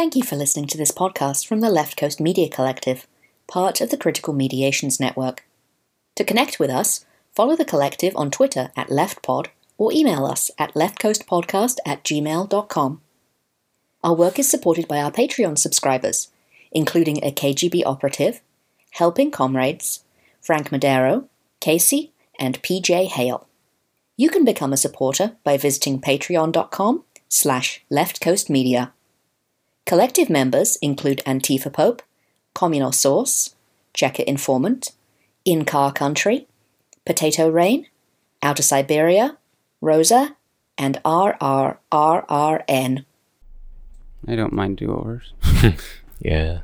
Thank you for listening to this podcast from the Left Coast Media Collective, part of the Critical Mediations Network. To connect with us, follow the collective on Twitter at LeftPod or email us at leftcoastpodcast at gmail.com. Our work is supported by our Patreon subscribers, including a KGB operative, Helping Comrades, Frank Madero, Casey, and PJ Hale. You can become a supporter by visiting patreon.com slash leftcoastmedia. Collective members include Antifa Pope, Communal Source, Checker Informant, In Car Country, Potato Rain, Outer Siberia, Rosa, and RRRRN. I don't mind do overs. Yeah.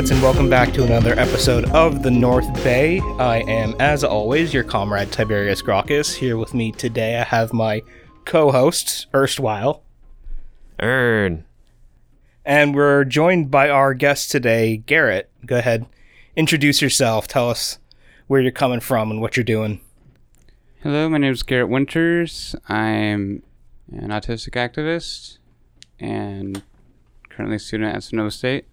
Comrades, and welcome back to another episode of the North Bay. I am, as always, your comrade Tiberius Gracchus. Here with me today, I have my co-host, erstwhile, Earn. and we're joined by our guest today, Garrett. Go ahead, introduce yourself. Tell us where you're coming from and what you're doing. Hello, my name is Garrett Winters. I'm an autistic activist and currently a student at Sonoma State.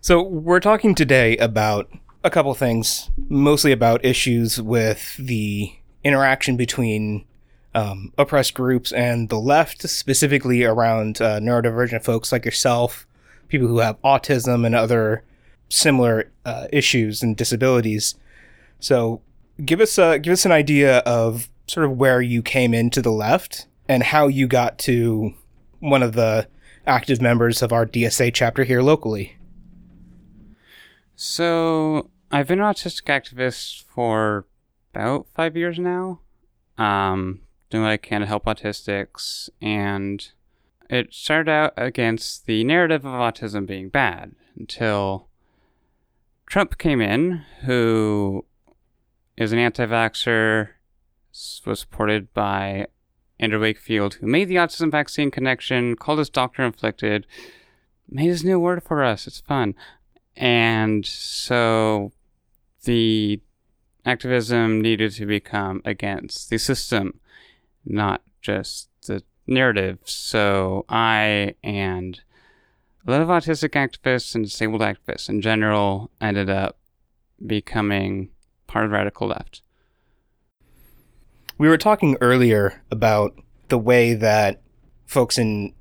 So we're talking today about a couple things, mostly about issues with the interaction between um, oppressed groups and the left, specifically around uh, neurodivergent folks like yourself, people who have autism and other similar uh, issues and disabilities. So give us a, give us an idea of sort of where you came into the left and how you got to one of the active members of our DSA chapter here locally. So, I've been an autistic activist for about five years now, um, doing what I can to help autistics, and it started out against the narrative of autism being bad until Trump came in, who is an anti vaxxer, was supported by Andrew Wakefield, who made the autism vaccine connection, called us doctor inflicted, made his new word for us. It's fun. And so the activism needed to become against the system, not just the narrative. So I and a lot of autistic activists and disabled activists in general ended up becoming part of radical left. we were talking earlier about the way that folks in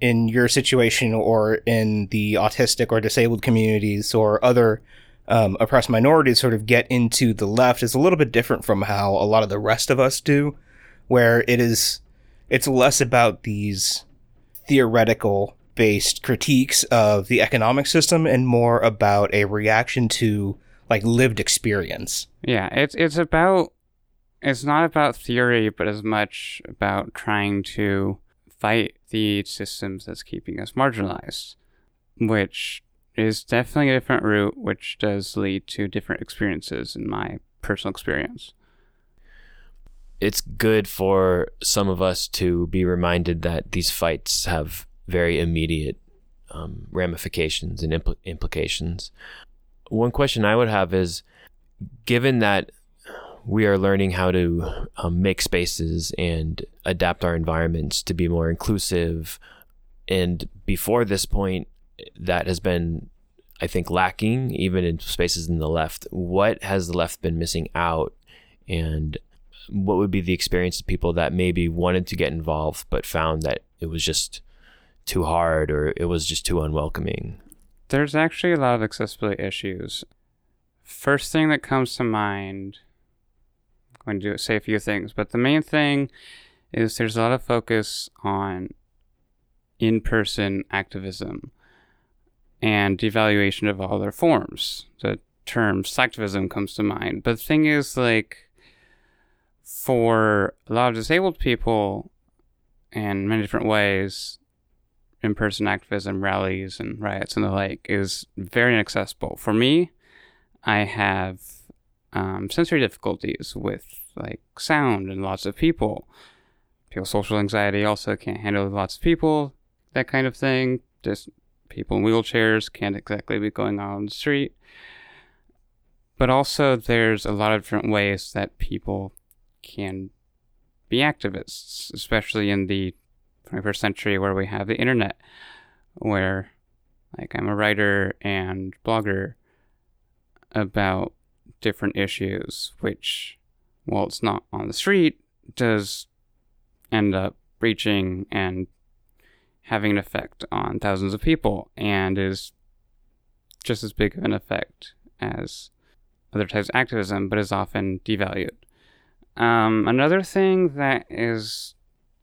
in your situation or in the autistic or disabled communities or other um, oppressed minorities sort of get into the left is a little bit different from how a lot of the rest of us do where it is it's less about these theoretical based critiques of the economic system and more about a reaction to like lived experience. Yeah, it's it's about it's not about theory, but as much about trying to fight the systems that's keeping us marginalized, which is definitely a different route, which does lead to different experiences in my personal experience. It's good for some of us to be reminded that these fights have very immediate um, ramifications and impl- implications. One question I would have is given that we are learning how to um, make spaces and adapt our environments to be more inclusive, and before this point, that has been, I think, lacking even in spaces in the left. What has the left been missing out? And what would be the experience of people that maybe wanted to get involved but found that it was just too hard or it was just too unwelcoming? There's actually a lot of accessibility issues. First thing that comes to mind, going to say a few things, but the main thing is there's a lot of focus on in person activism and devaluation of all their forms. The term slacktivism comes to mind. But the thing is, like, for a lot of disabled people, in many different ways, in person activism, rallies, and riots and the like is very inaccessible. For me, I have um, sensory difficulties with like sound and lots of people. People social anxiety also can't handle lots of people, that kind of thing. Just people in wheelchairs can't exactly be going out on the street. But also, there's a lot of different ways that people can be activists, especially in the 21st century where we have the internet, where, like, I'm a writer and blogger about different issues, which, while it's not on the street, does end up reaching and having an effect on thousands of people and is just as big of an effect as other types of activism, but is often devalued. Um, another thing that has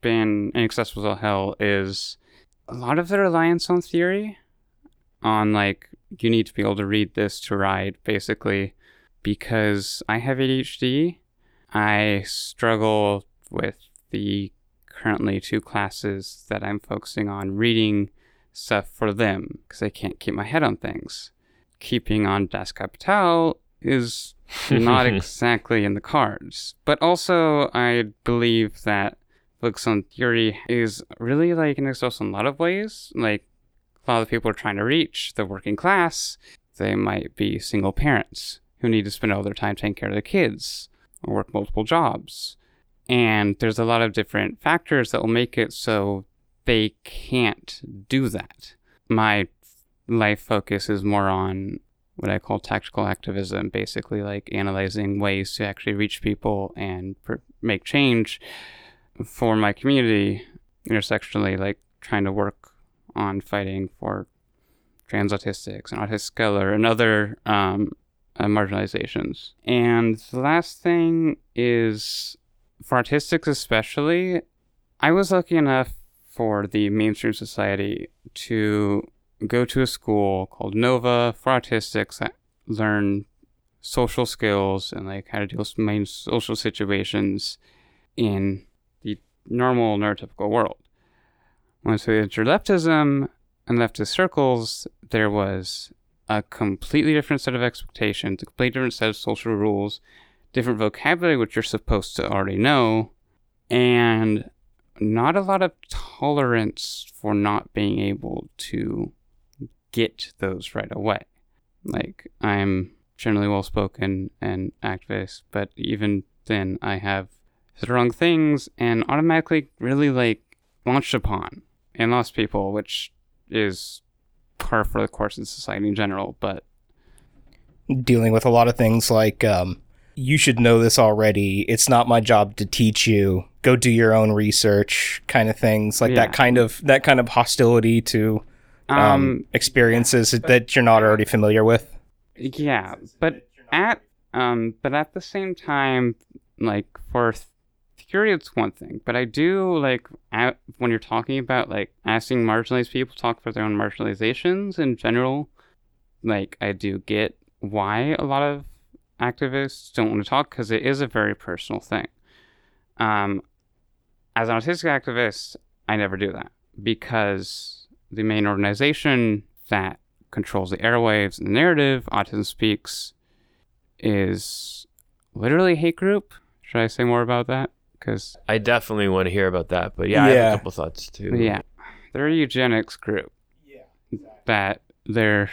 been inaccessible to hell is a lot of the reliance on theory, on like you need to be able to read this to ride, basically, because I have ADHD. I struggle with the currently two classes that I'm focusing on reading stuff for them because I can't keep my head on things. Keeping on Das Kapital is not exactly in the cards. But also, I believe that books on theory is really like an success in a lot of ways. Like, a lot of people are trying to reach the working class. They might be single parents who need to spend all their time taking care of their kids or work multiple jobs. And there's a lot of different factors that will make it so they can't do that. My life focus is more on what I call tactical activism, basically like analyzing ways to actually reach people and make change for my community intersectionally, like trying to work on fighting for trans autistics and autistic color and other um, uh, marginalizations. And the last thing is for autistics, especially, I was lucky enough for the mainstream society to go to a school called Nova for autistics that learn social skills and like how to deal with main social situations in the normal neurotypical world. Once we entered leftism and leftist circles, there was a completely different set of expectations, a completely different set of social rules, different vocabulary which you're supposed to already know, and not a lot of tolerance for not being able to get those right away. Like, I'm generally well spoken and activist, but even then, I have said wrong things and automatically really like launched upon and lost people, which is par for the course in society in general. But dealing with a lot of things like um, you should know this already. It's not my job to teach you. Go do your own research, kind of things like Yeah. that. Kind of that kind of hostility to um, um, experiences that you're not already familiar with. yeah, but at um, but at the same time, like for theory, it's one thing. But I do like at, when you're talking about like asking marginalized people to talk for their own marginalizations in general. Like I do get why a lot of activists don't want to talk because it is a very personal thing. Um, as an autistic activist, I never do that because the main organization that controls the airwaves and the narrative, Autism Speaks, is literally hate group. Should I say more about that? Because I definitely want to hear about that, but yeah, I have a couple thoughts too. yeah, they're a eugenics group. Yeah, exactly. that they're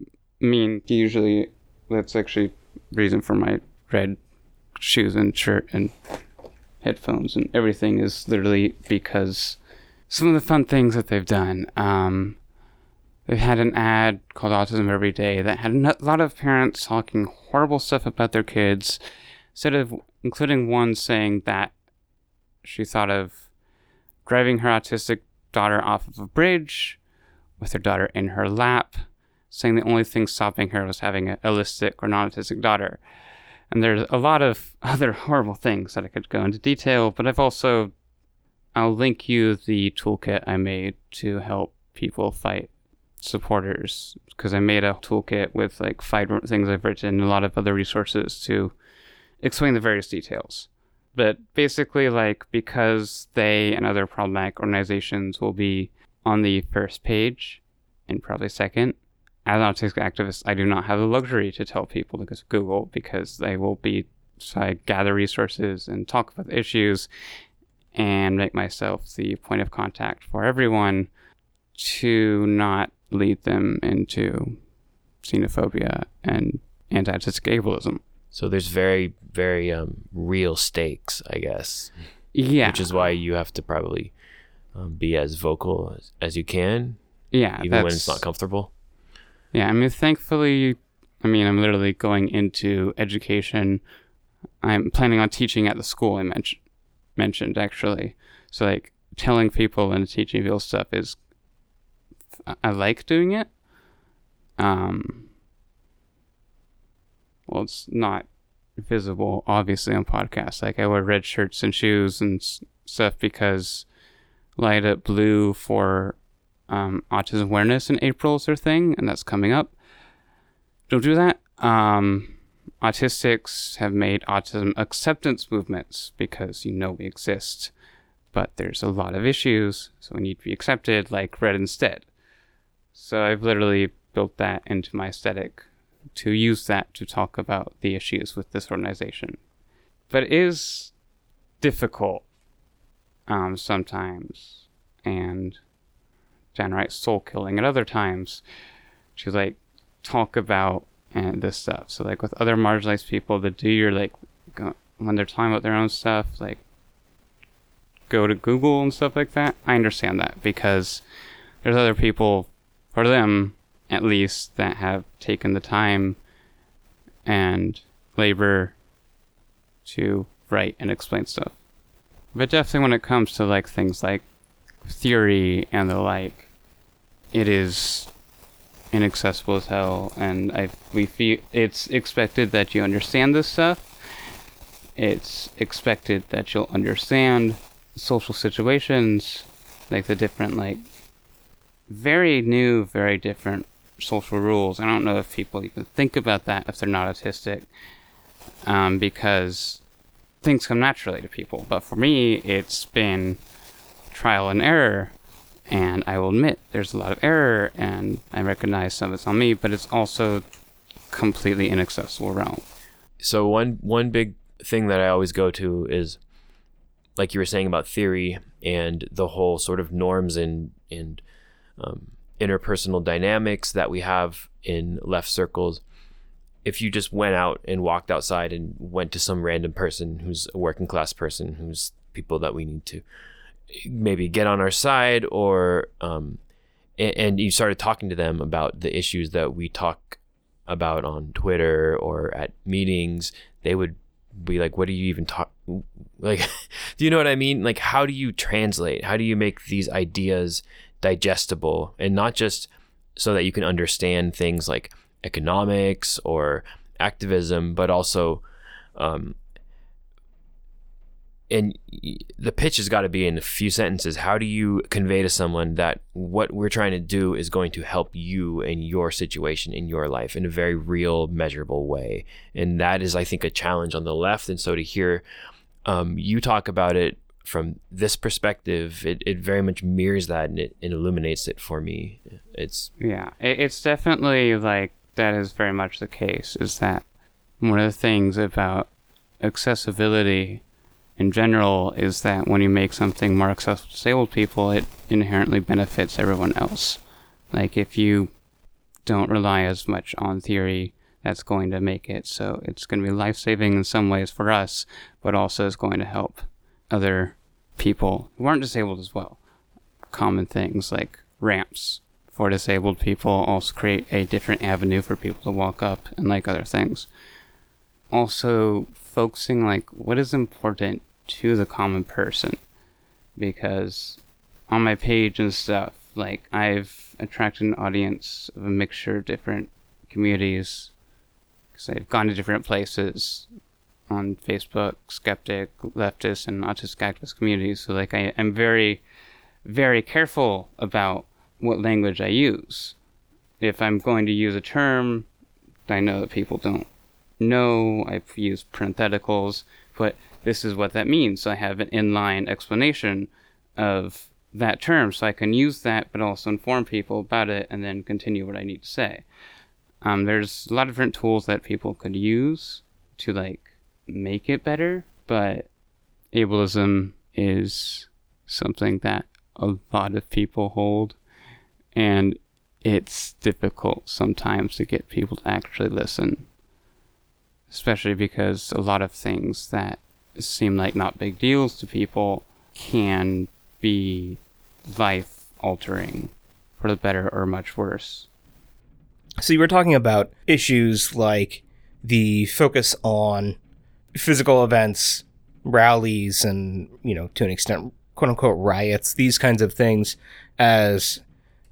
I mean usually that's actually reason for my red shoes and shirt and headphones and everything is literally because some of the fun things that they've done. Um, they've had an ad called Autism Every Day that had a lot of parents talking horrible stuff about their kids, instead of including one saying that she thought of driving her autistic daughter off of a bridge with her daughter in her lap, saying the only thing stopping her was having an allistic or non-autistic daughter. And there's a lot of other horrible things that I could go into detail, but I've also I'll link you the toolkit I made to help people fight supporters because I made a toolkit with like five things I've written and a lot of other resources to explain the various details. But basically, like, because they and other problematic organizations will be on the first page and probably second, as an autistic activist, I do not have the luxury to tell people to go to Google because they will be, so I gather resources and talk about the issues and make myself the point of contact for everyone to not lead them into xenophobia and anti-autistic ableism. So there's very, very um, real stakes, I guess. Yeah. Which is why you have to probably um, be as vocal as, as, you can. Yeah. Even when it's not comfortable. Yeah. I mean, thankfully, I mean, I'm literally going into education. I'm planning on teaching at the school I mentioned, mentioned actually. So, like, telling people and teaching people stuff is, I like doing it. Um, well, it's not visible, obviously, on podcasts. Like I wear red shirts and shoes and stuff because Light Up Blue for um, autism awareness in April is their thing, and that's coming up. Don't do that. Um, autistics have made autism acceptance movements because you know we exist, but there's a lot of issues, so we need to be accepted, like red instead. So I've literally built that into my aesthetic to use that to talk about the issues with this organization. But it is difficult um, sometimes and downright soul killing at other times to like talk about and this stuff. So like with other marginalized people that do your like go, when they're talking about their own stuff, like go to Google and stuff like that. I understand that because there's other people for them at least that have taken the time and labor to write and explain stuff. But definitely when it comes to like things like theory and the like, it is inaccessible as hell and I we feel it's expected that you understand this stuff. It's expected that you'll understand social situations, like the different like very new, very different social rules. I don't know if people even think about that if they're not autistic, um, because things come naturally to people. But for me, it's been trial and error. And I will admit there's a lot of error, and I recognize some of it's on me, but it's also completely inaccessible realm. So one one big thing that I always go to is, like you were saying about theory and the whole sort of norms and and um, interpersonal dynamics that we have in left circles if you just went out and walked outside and went to some random person who's a working class person who's people that we need to maybe get on our side or um, and, and you started talking to them about the issues that we talk about on Twitter or at meetings, they would be like, "What do you even talk? Like, do you know what I mean? Like, how do you translate? How do you make these ideas digestible and not just so that you can understand things like economics or activism, but also, um, and the pitch has got to be in a few sentences. How do you convey to someone that what we're trying to do is going to help you in your situation in your life in a very real, measurable way? And that is, I think, a challenge on the left. And so to hear um, you talk about it from this perspective, it, it very much mirrors that and it, it illuminates it for me. It's yeah, it, it's definitely like that is very much the case. Is that one of the things about accessibility in general is that when you make something more accessible to disabled people, it inherently benefits everyone else. Like if you don't rely as much on theory, that's going to make it so it's going to be life saving in some ways for us, but also is going to help other people who aren't disabled as well. Common things like ramps for disabled people also create a different avenue for people to walk up and like other things. Also, focusing like what is important to the common person because on my page and stuff, like I've attracted an audience of a mixture of different communities because I've gone to different places on Facebook, skeptic, leftist, and autistic activist communities. So like I am very, very careful about what language I use. If I'm going to use a term, I know that people don't know. I've used parentheticals, but this is what that means. So I have an inline explanation of that term so I can use that but also inform people about it and then continue what I need to say. Um, there's a lot of different tools that people could use to like make it better, but ableism is something that a lot of people hold and it's difficult sometimes to get people to actually listen. Especially because a lot of things that seem like not big deals to people can be life altering for the better or much worse. So you were talking about issues like the focus on physical events, rallies, and you know, to an extent, quote unquote riots, these kinds of things, as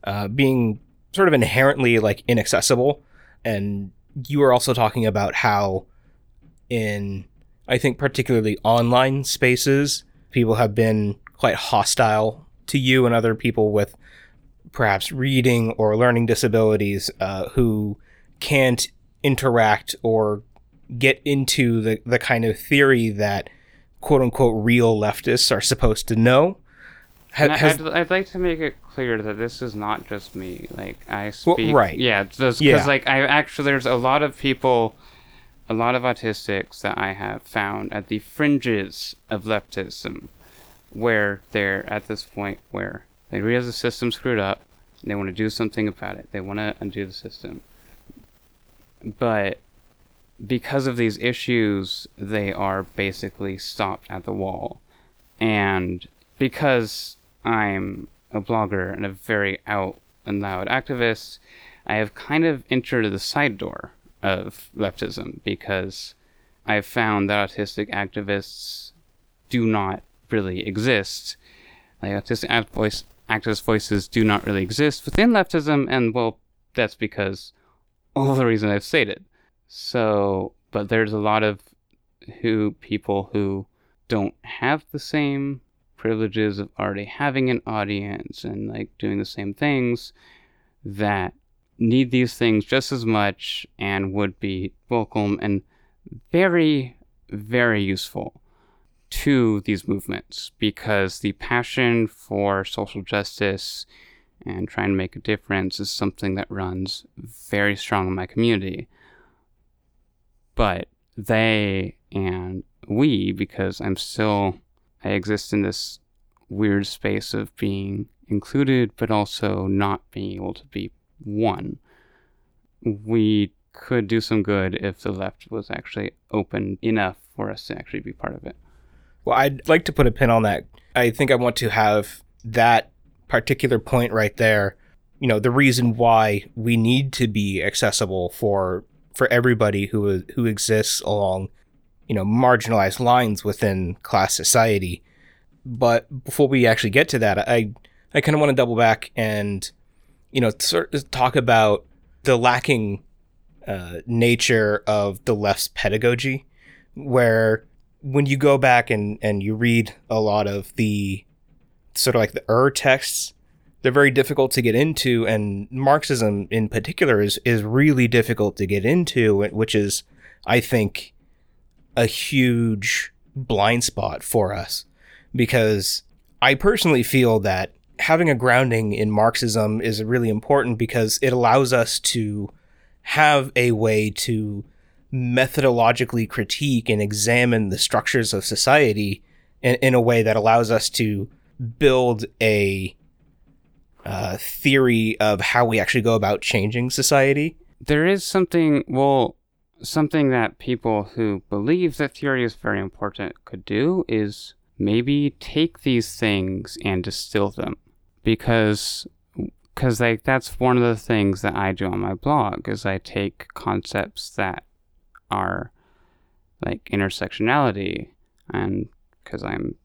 uh, being sort of inherently like inaccessible. And you were also talking about how, in I think particularly online spaces, people have been quite hostile to you and other people with perhaps reading or learning disabilities uh, who can't interact or get into the, the kind of theory that quote unquote real leftists are supposed to know. Ha- has, I'd, I'd, like to make it clear that this is not just me. Like I speak, well, right? Yeah, because yeah. like I actually there's a lot of people, a lot of autistics that I have found at the fringes of leftism, where they're at this point where they realize the system screwed up, they want to do something about it. They want to undo the system, but because of these issues, they are basically stopped at the wall. And because I'm a blogger and a very out and loud activist, I have kind of entered the side door of leftism because I've found that autistic activists do not really exist. Like autistic activist voices do not really exist within leftism, and well, that's because all the reasons I've stated. So, but there's a lot of who people who don't have the same privileges of already having an audience and like doing the same things that need these things just as much and would be welcome and very very useful to these movements because the passion for social justice and trying to make a difference is something that runs very strong in my community but they and we, because I'm still, I exist in this weird space of being included, but also not being able to be one. We could do some good if the left was actually open enough for us to actually be part of it. Well, I'd like to put a pin on that. I think I want to have that particular point right there. You know, the reason why we need to be accessible for for everybody who who exists along you know marginalized lines within class society. But before we actually get to that i i kind of want to double back and you know sort of talk about the lacking uh, nature of the left's pedagogy where when you go back and and you read a lot of the sort of like the ur texts they're very difficult to get into, and Marxism in particular is is really difficult to get into, which is, I think, a huge blind spot for us, because I personally feel that having a grounding in Marxism is really important because it allows us to have a way to methodologically critique and examine the structures of society in, in a way that allows us to build a uh, theory of how we actually go about changing society. There is something, well, something that people who believe that theory is very important could do is maybe take these things and distill them because because like that's one of the things that I do on my blog is I take concepts that are like intersectionality and because I'm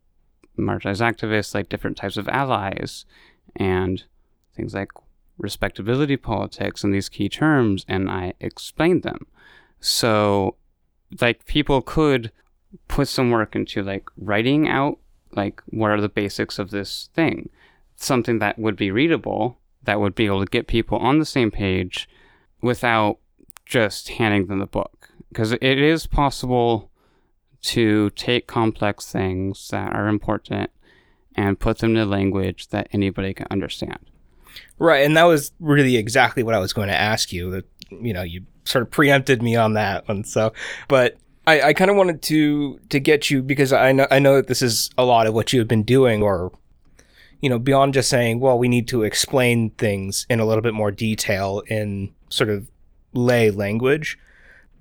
marginalized activist like different types of allies and things like respectability politics and these key terms, and I explained them. So like people could put some work into like writing out like what are the basics of this thing something that would be readable that would be able to get people on the same page without just handing them the book because it is possible to take complex things that are important and put them in a language that anybody can understand Right, and that was really exactly what I was going to ask you. That you know, you sort of preempted me on that one. So, but I, I kind of wanted to to get you because I know I know that this is a lot of what you have been doing, or you know, beyond just saying, well, we need to explain things in a little bit more detail in sort of lay language.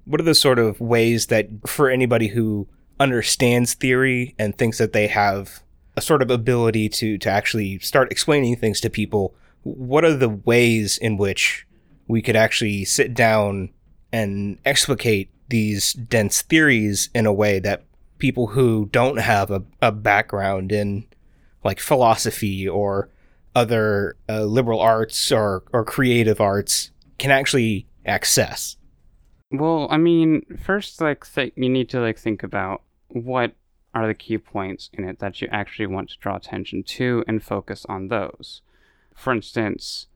What are the sort of ways that for anybody who understands theory and thinks that they have a sort of ability to to actually start explaining things to people. What are the ways in which we could actually sit down and explicate these dense theories in a way that people who don't have a, a background in like philosophy or other uh, liberal arts or, or creative arts can actually access? Well i mean first like th- you need to like think about what are the key points in it that you actually want to draw attention to and focus on those for instance,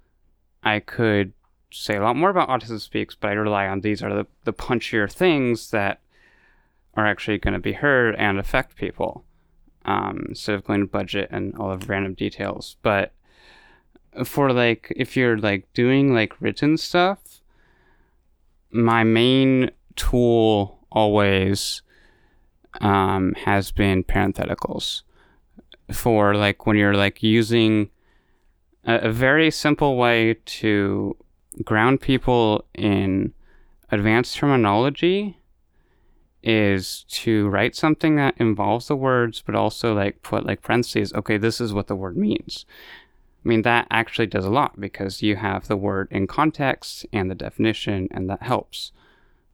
I could say a lot more about Autism Speaks, but I rely on these are the, the punchier things that are actually going to be heard and affect people um, instead of going to budget and all of random details. But for like, if you're like doing like written stuff, my main tool always um, has been parentheticals for like when you're like using a, a very simple way to ground people in advanced terminology is to write something that involves the words, but also like put like parentheses. Okay, this is what the word means. I mean, that actually does a lot because you have the word in context and the definition, and that helps.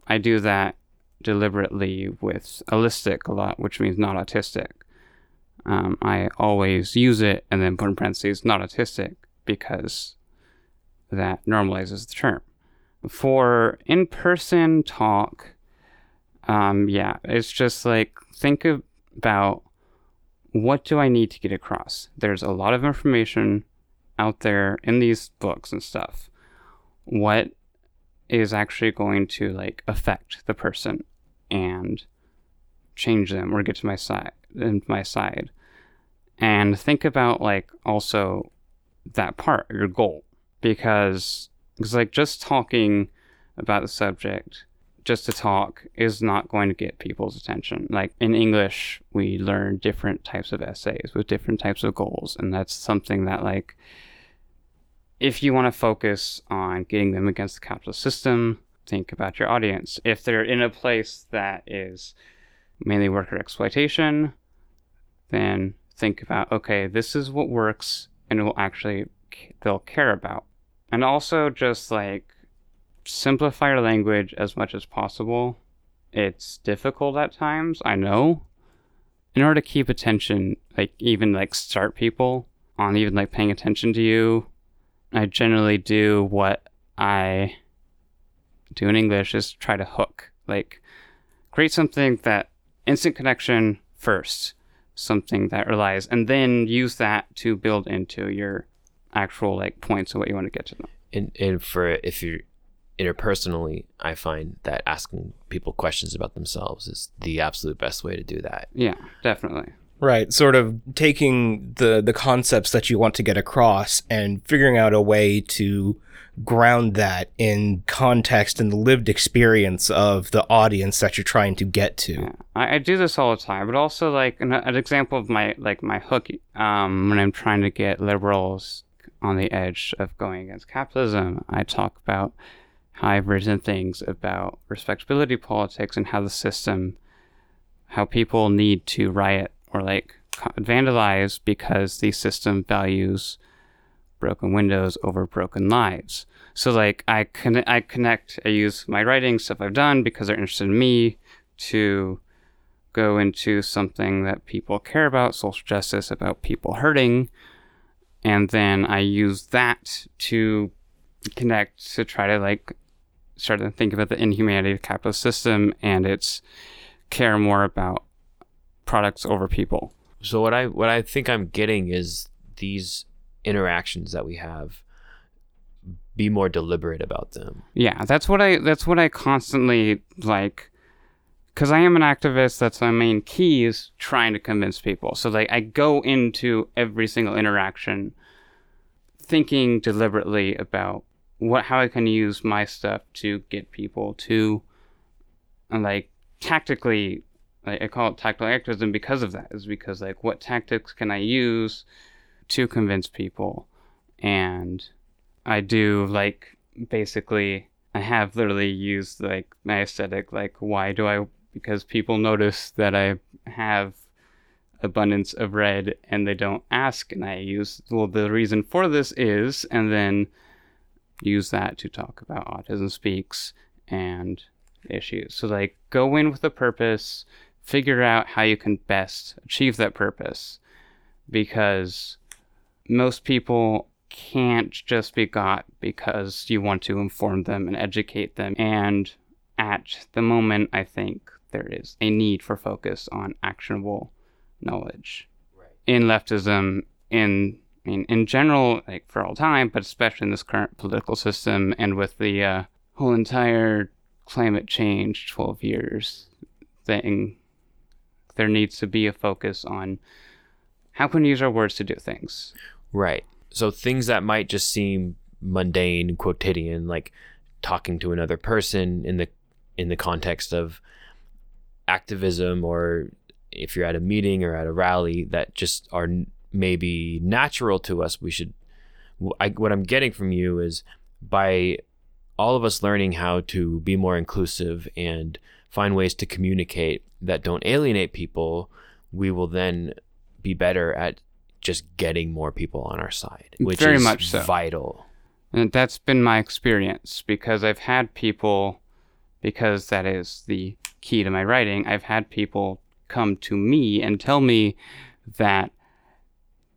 I do that deliberately with allistic a lot, which means not autistic um, I always use it and then put in parentheses not autistic because that normalizes the term. For in person talk, um, yeah, it's just like think about what do I need to get across? There's a lot of information out there in these books and stuff. What is actually going to like affect the person and change them or get to my side and my side. And think about like also that part your goal. Because it's like just talking about the subject just to talk is not going to get people's attention. Like in english we learn different types of essays with different types of goals. And that's something that like if you want to focus on getting them against the capitalist system think about your audience. If they're in a place that is mainly worker exploitation then think about okay this is what works and will actually they'll care about. And also just like simplify your language as much as possible. It's difficult at times i know. In order to keep attention like even like start people on even like paying attention to you i generally do what i do in english is try to hook like create something that instant connection first something that relies and then use that to build into your actual like points of what you want to get to them and, and for if you're interpersonally i find that asking people questions about themselves is the absolute best way to do that. Yeah definitely Right, sort of taking the the concepts that you want to get across and figuring out a way to ground that in context and the lived experience of the audience that you're trying to get to. I, I, do this all the time, but also like an, an example of my like my hook um, when I'm trying to get liberals on the edge of going against capitalism. I talk about how I've written things about respectability politics and how the system, how people need to riot or like vandalize because the system values broken windows over broken lives. So like I con- I connect I use my writing stuff I've done because they're interested in me to go into something that people care about, social justice, about people hurting, and then I use that to connect to try to like started to think about the inhumanity of the capitalist system and its care more about products over people. So what I what I think I'm getting is these interactions that we have be more deliberate about them. Yeah, that's what I that's what I constantly like cuz I am an activist that's my main key is trying to convince people. So like I go into every single interaction thinking deliberately about what how I can use my stuff to get people to like tactically like I call it tactical activism because of that is because like what tactics can I use to convince people and I do like basically I have literally used like my aesthetic like why do I because people notice that I have abundance of red and they don't ask and I use well the reason for this is and then use that to talk about autism speaks and issues. So like go in with a purpose, figure out how you can best achieve that purpose because most people can't just be got because you want to inform them and educate them and at the moment I think there is a need for focus on actionable knowledge Right. in leftism in I mean, in general, like for all time, but especially in this current political system and with the uh, whole entire climate change 12 years thing, there needs to be a focus on how can we use our words to do things. Right. So things that might just seem mundane, quotidian, like talking to another person in the in the context of activism or if you're at a meeting or at a rally that just are maybe natural to us, we should I, what I'm getting from you is by all of us learning how to be more inclusive and find ways to communicate that don't alienate people, we will then be better at just getting more people on our side, which Very is much so. vital. And that's been my experience because I've had people, because that is the key to my writing, I've had people come to me and tell me that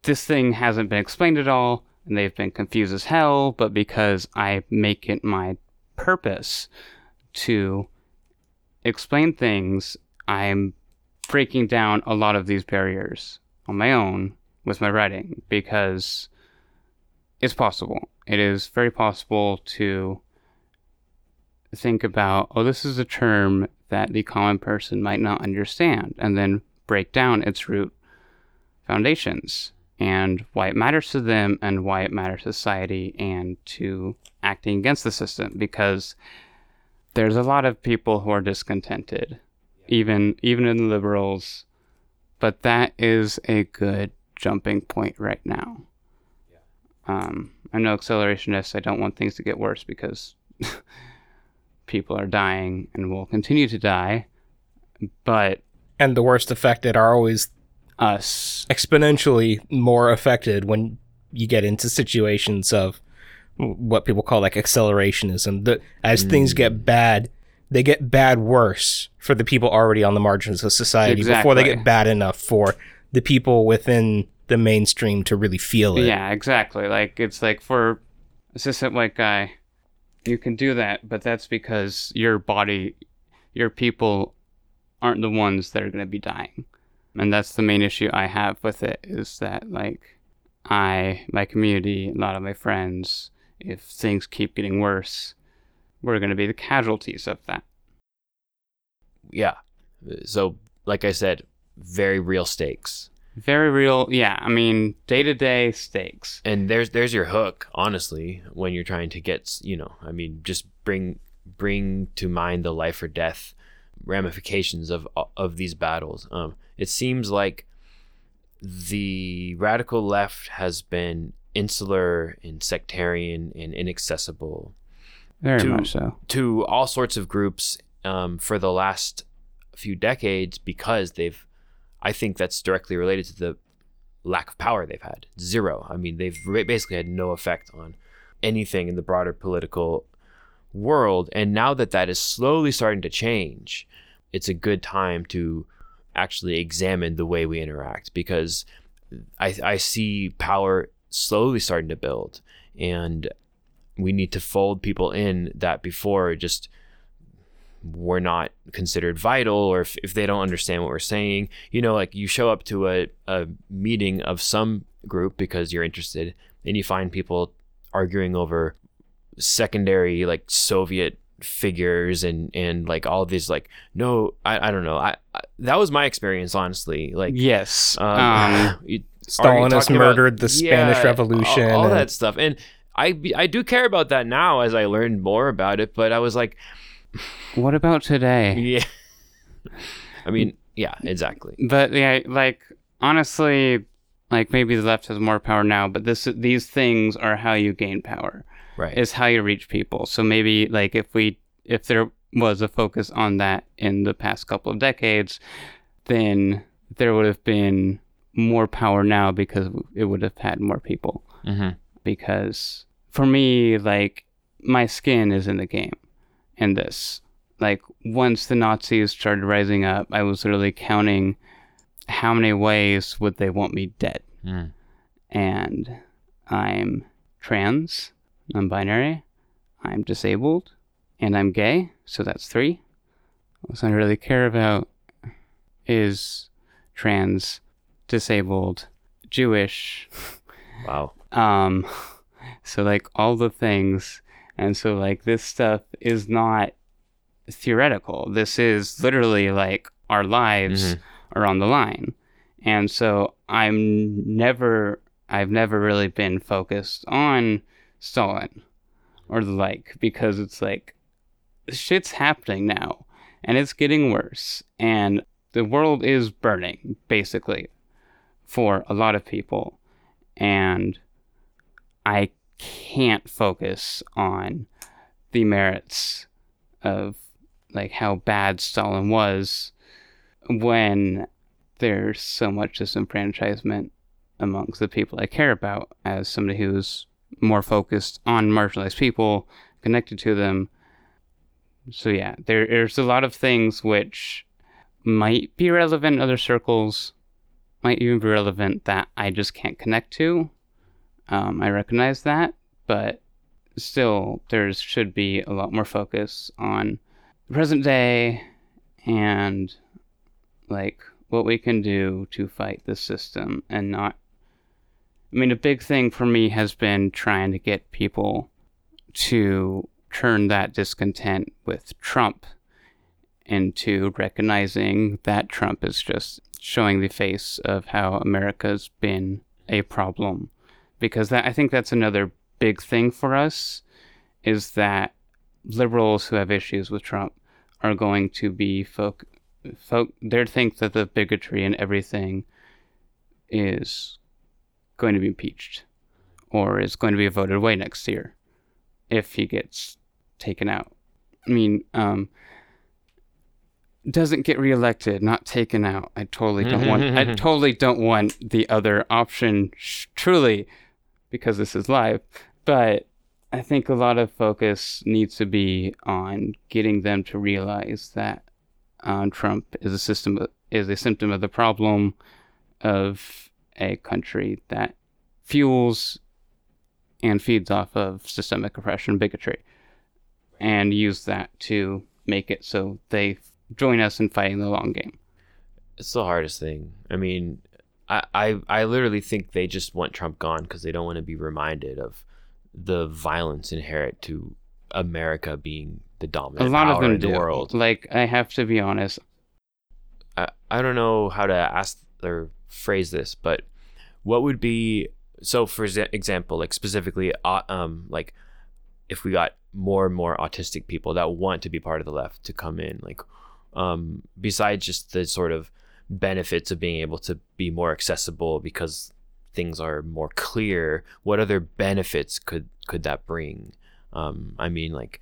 this thing hasn't been explained at all and they've been confused as hell, but because I make it my purpose to explain things, I'm breaking down a lot of these barriers on my own with my writing because it's possible. It is very possible to think about, oh, this is a term that the common person might not understand, and then break down its root foundations and why it matters to them and why it matters to society and to acting against the system because there's a lot of people who are discontented even even in the liberals but that is a good jumping point right now um, I'm no accelerationist. I don't want things to get worse because people are dying and will continue to die. But And the worst affected are always us, exponentially more affected when you get into situations of what people call like accelerationism. The, as things get mm. bad, they get bad worse for the people already on the margins of society before they get bad enough for the people within the mainstream to really feel it. yeah, exactly. Like it's like for a cishet white guy, you can do that, but that's because your body, your people, aren't the ones that are going to be dying, and that's the main issue I have with it. Is that like I, my community, a lot of my friends, if things keep getting worse, we're going to be the casualties of that. Yeah. So, like I said, very real stakes. Very real, yeah. I mean, day to day stakes. and there's there's your hook honestly when you're trying to get you know i mean just bring bring to mind the life or death ramifications of of these battles um it seems like the radical left has been insular and sectarian and inaccessible Very To- much so. to all sorts of groups um, for the last few decades because they've i think that's directly related to the lack of power they've had zero i mean they've basically had no effect on anything in the broader political world and now that that is slowly starting to change it's a good time to actually examine the way we interact because i, I see power slowly starting to build. And we need to fold people in that before just were not considered vital or if, if they don't understand what we're saying. You know like you show up to a, a meeting of some group because you're interested and you find people arguing over secondary like soviet figures and and like all these like no i, I don't know. I, I that was my experience honestly. Like Yes. um, Um, you- Stalin has about- murdered the Spanish yeah, Revolution all, all and- that stuff and I, I do care about that now as I learned more about it, but I was like, what about today? yeah. I mean, yeah, exactly. But yeah, like honestly, like maybe the left has more power now, but this these things are how you gain power. Right. Is how you reach people. So maybe like if we if there was a focus on that in the past couple of decades, then there would have been more power now because it would have had more people. mm-hmm. because for me, like my skin is in the game in this. Like once the Nazis started rising up, I was literally counting how many ways would they want me dead. Mm. And I'm trans, I'm binary, I'm disabled, and I'm gay, so that's three. What I really care about is trans, disabled, Jewish, Wow. um so like all the things. And so like this stuff is not theoretical. This is literally like our lives Mhm. are on the line. And so i'm never i've never really been focused on stalin or the like because it's like shit's happening now and it's getting worse and the world is burning basically for a lot of people and I can't focus on the merits of like how bad Stalin was when there's so much disenfranchisement amongst the people I care about as somebody who's more focused on marginalized people, connected to them. So yeah, there, there's a lot of things which might be relevant in other circles, might even be relevant that I just can't connect to. Um, I recognize that, but still, there should be a lot more focus on the present day and like what we can do to fight the system and not. I mean, a big thing for me has been trying to get people to turn that discontent with Trump into recognizing that Trump is just showing the face of how America's been a problem. Because that I think that's another big thing for us is that liberals who have issues with Trump are going to be folk folk they think that the bigotry and everything is going to be impeached or is going to be voted away next year if he gets taken out. I mean, um, doesn't get reelected, not taken out. I totally don't want. I totally don't want the other option. Sh- truly, because this is live, but I think a lot of focus needs to be on getting them to realize that uh, Trump is a system is a symptom of the problem of a country that fuels and feeds off of systemic oppression, bigotry, and use that to make it so they join us in fighting the long game. It's the hardest thing. I mean, I I, I literally think they just want Trump gone because they don't want to be reminded of the violence inherent to America being the dominant a lot power of them in the do. world. Like I have to be honest. I, I don't know how to ask or phrase this, but what would be so for example, like specifically, uh, um, like if we got more and more autistic people that want to be part of the left to come in, like, um, besides just the sort of benefits of being able to be more accessible because things are more clear, what other benefits could could that bring? Um, I mean, like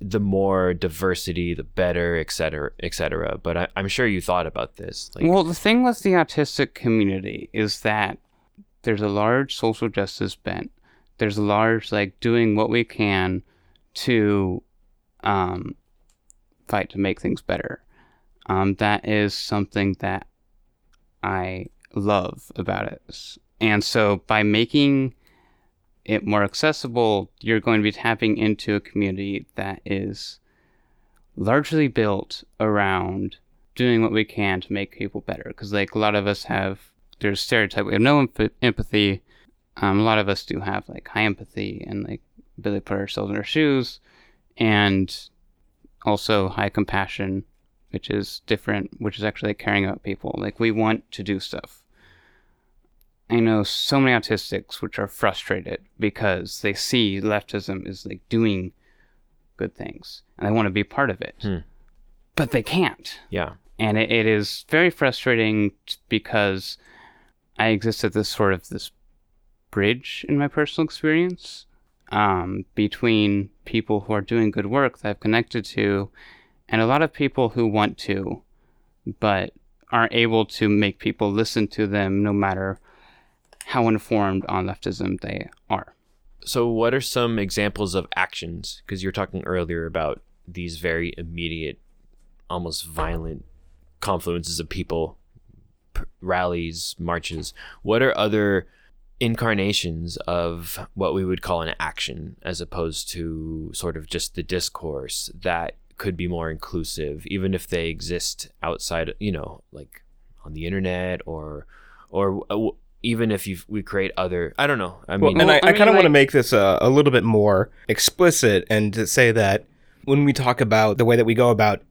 the more diversity, the better, et cetera, et cetera. But I, I'm sure you thought about this. Like, well, the thing with the autistic community is that there's a large social justice bent. There's a large like doing what we can to um, fight to make things better. Um, that is something that I love about it. And so by making it more accessible, you're going to be tapping into a community that is largely built around doing what we can to make people better. Because like a lot of us have, there's stereotype. We have no emp- empathy. Um, a lot of us do have like high empathy and like to put ourselves in our shoes, and also high compassion, which is different. Which is actually caring about people. Like we want to do stuff. I know so many autistics which are frustrated because they see leftism is like doing good things and they want to be part of it, Hmm. but they can't Yeah. and it, it is very frustrating because I exist at this sort of this bridge in my personal experience um, between people who are doing good work that I've connected to, and a lot of people who want to, but aren't able to make people listen to them, no matter how informed on leftism they are. So, what are some examples of actions? Because you were talking earlier about these very immediate, almost violent confluences of people, p- rallies, marches. What are other incarnations of what we would call an action, as opposed to sort of just the discourse that could be more inclusive, even if they exist outside, you know, like on the internet or, or uh, even if you we create other, I don't know. I Well, mean, and I, I I mean, kind of want to make this a, a little bit more explicit and to say that when we talk about the way that we go about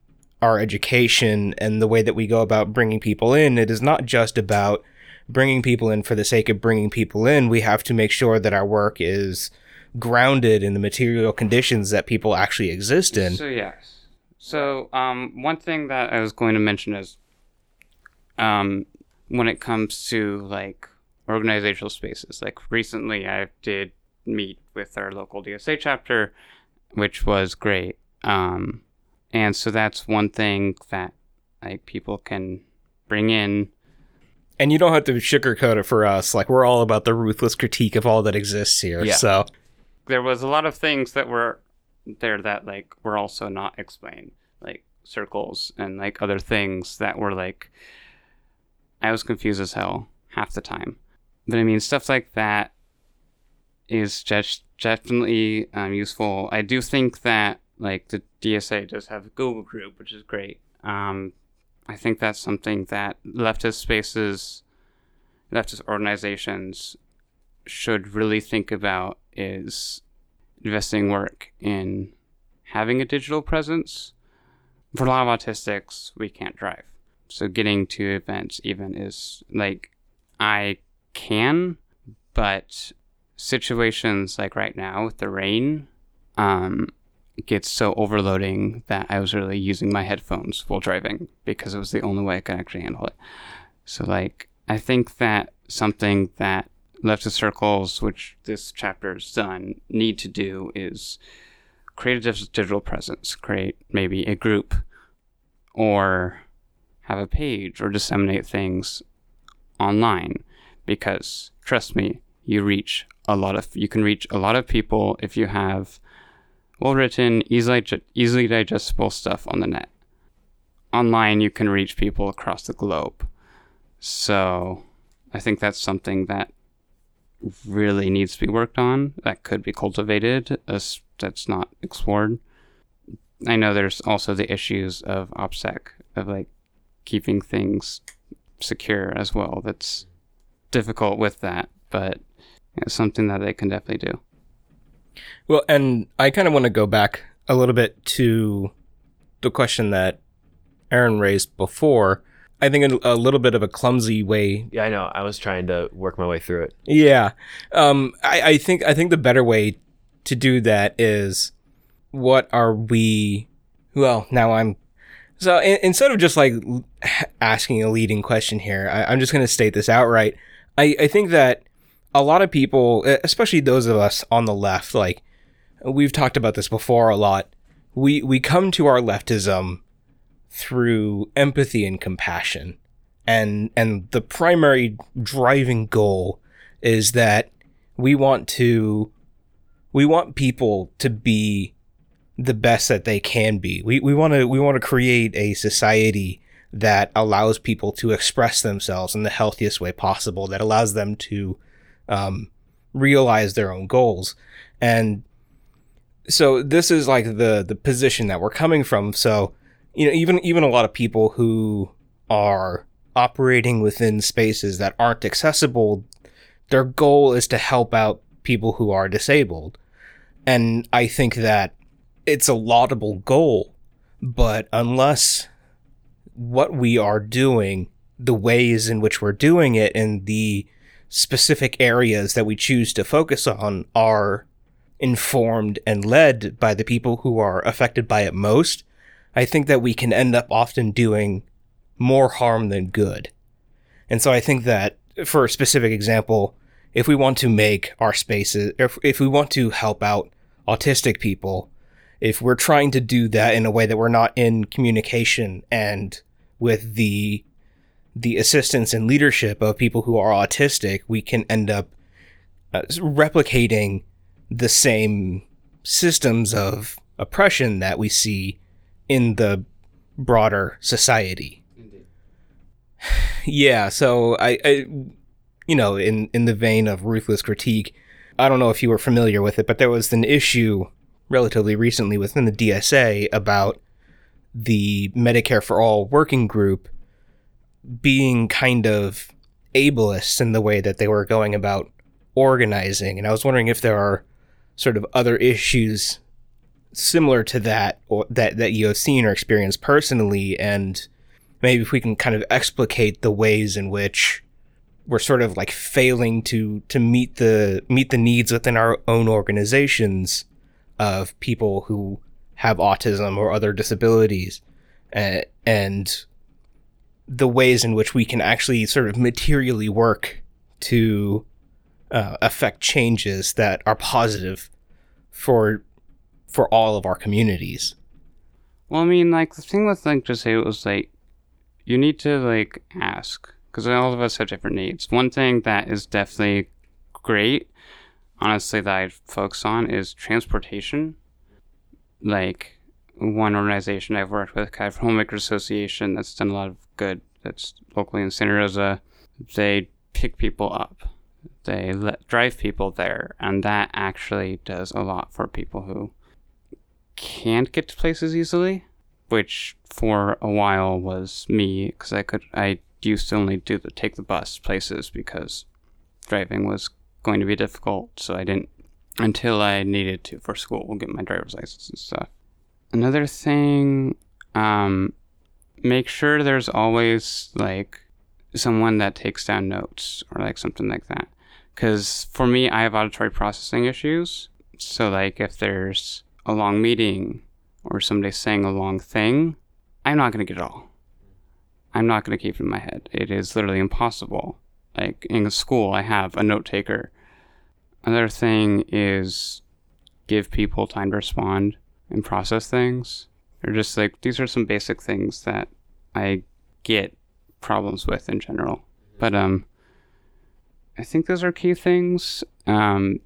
our education and the way that we go about bringing people in, it is not just about bringing people in for the sake of bringing people in. We have to make sure that our work is grounded in the material conditions that people actually exist in. So yes. So um, one thing that I was going to mention is, um, when it comes to like organizational spaces, like recently I did meet with our local DSA chapter, which was great. Um, and so that's one thing that like people can bring in. And you don't have to sugarcoat it for us. Like we're all about the ruthless critique of all that exists here. Yeah. So There was a lot of things that were there that like were also not explained, like circles and like other things that were like I was confused as hell half the time. But I mean, stuff like that is just definitely um, useful. I do think that like the DSA does have a Google group, which is great. Um, I think that's something that leftist spaces, leftist organizations should really think about is investing work in having a digital presence. For a lot of autistics, we can't drive. So getting to events even is like I can, but situations like right now with the rain um gets so overloading that I was really using my headphones while driving because it was the only way I could actually handle it. So like I think that something that Left leftist circles, which this chapter's done, need to do is create a digital presence, create maybe a group or have a page or disseminate things online because trust me, you reach a lot of you can reach a lot of people if you have well written, easily easily digestible stuff on the net. Online, you can reach people across the globe. So, I think that's something that really needs to be worked on. That could be cultivated. That's not explored. I know there's also the issues of OPSEC of like keeping things secure as well. That's difficult with that, but it's something that they can definitely do. Well, and I kind of want to go back a little bit to the question that Aaron raised before. I think in a little bit of a clumsy way. yeah, I know. I was trying to work my way through it. Yeah, um, I, I think I think the better way to do that is what are we? Well, now I'm. So in, instead of just like asking a leading question here, I, I'm just going to state this outright. I, I think that a lot of people, especially those of us on the left, like we've talked about this before a lot. We we come to our leftism through empathy and compassion, and and the primary driving goal is that we want to we want people to be the best that they can be. We we want to we want to create a society that allows people to express themselves in the healthiest way possible. That allows them to um, realize their own goals. And so this is like the the position that we're coming from. So, you know, even even a lot of people who are operating within spaces that aren't accessible, their goal is to help out people who are disabled. And I think that it's a laudable goal, but unless what we are doing, the ways in which we're doing it, and the specific areas that we choose to focus on are informed and led by the people who are affected by it most, I think that we can end up often doing more harm than good. And so I think that for a specific example, if we want to make our spaces, if, if we want to help out autistic people, if we're trying to do that in a way that we're not in communication and with the the assistance and leadership of people who are autistic, we can end up uh, replicating the same systems of oppression that we see in the broader society. Yeah, so I, I, you know, in in the vein of ruthless critique, I don't know if you were familiar with it, but there was an issue relatively recently within the DSA about the Medicare for All working group being kind of ableist in the way that they were going about organizing. And I was wondering if there are sort of other issues similar to that or that, that you have seen or experienced personally and maybe if we can kind of explicate the ways in which we're sort of like failing to to meet the meet the needs within our own organizations of people who have autism or other disabilities uh, and the ways in which we can actually sort of materially work to uh, affect changes that are positive for for all of our communities. Well, I mean, like the thing with like just say it was like you need to like ask because all of us have different needs. One thing that is definitely great, honestly, that I focus on is transportation. Like one organization I've worked with, kind of Homemaker Association, that's done a lot of good. That's locally in Santa Rosa. They pick people up. They let, drive people there, and that actually does a lot for people who can't get to places easily which for a while was me because I could I used to only do the take the bus places because driving was going to be difficult, so I didn't until I needed to for school get my driver's license and stuff. Another thing, um, make sure there's always like someone that takes down notes or like something like that. Because for me, I have auditory processing issues. So like if there's a long meeting or somebody saying a long thing, I'm not going to get it all. I'm not going to keep it in my head. It is literally impossible. Like in school, I have a note taker. Another thing is give people time to respond and process things. They're just like, these are some basic things that I get problems with in general. But, um, I think those are key things. Um,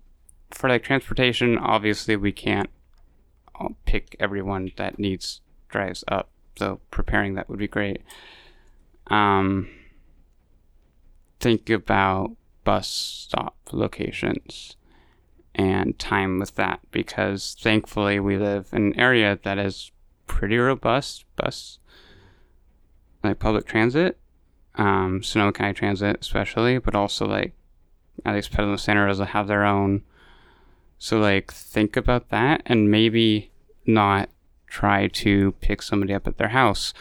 for like transportation, obviously we can't pick everyone that needs drives up. So preparing that would be great. Um, think about bus stop locations and time with that because thankfully we live in an area that is pretty robust bus like public transit um, Sonoma County Transit especially but also like at least Petaluma Santa Rosa have their own so like think about that and maybe not try to pick somebody up at their house,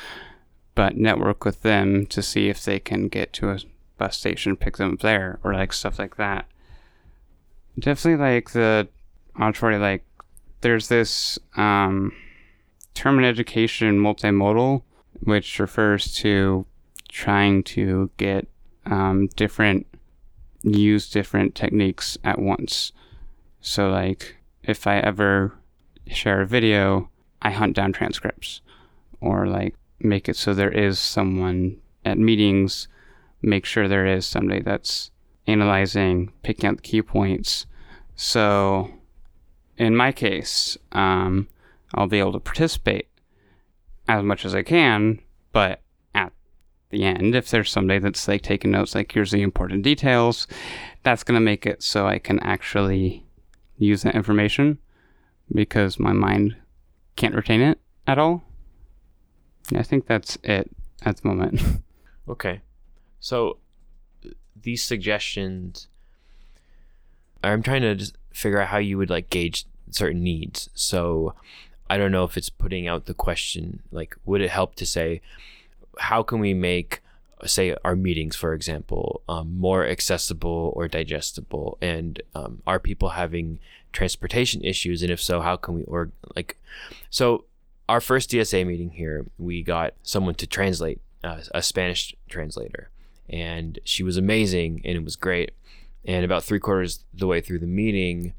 but network with them to see if they can get to a bus station, pick them up there, or like stuff like that. Definitely like the auditory, like there's this um, term in education multimodal, which refers to trying to get um, different use different techniques at once. So like if I ever share a video, I hunt down transcripts or like make it so there is someone at meetings, make sure there is somebody that's analyzing, picking out the key points. So in my case, um, I'll be able to participate as much as I can, but at the end, if there's somebody that's like taking notes, like here's the important details, that's going to make it so I can actually use that information because my mind can't retain it at all. I think that's it at the moment. Okay. So these suggestions I'm trying to just figure out how you would like gauge certain needs. So I don't know if it's putting out the question like would it help to say how can we make say our meetings for example um, more accessible or digestible? And um, are people having transportation issues? And if so how can we or like so our first dsa meeting here we got someone to translate uh, a spanish translator and she was amazing and it was great. And about three quarters the way through the meeting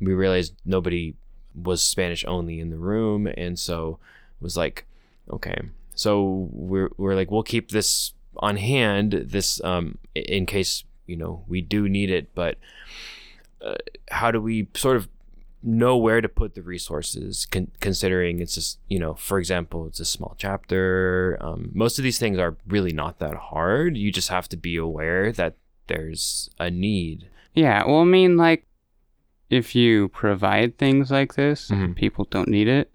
we realized nobody was spanish only in the room and so was like okay. So we're, we're like we'll keep this on hand this um in case you know we do need it but uh, how do we sort of know where to put the resources con- considering it's just you know for example it's a small chapter um, most of these things are really not that hard you just have to be aware that there's a need yeah, well, I mean, like, if you provide things like this, Mhm. people don't need it.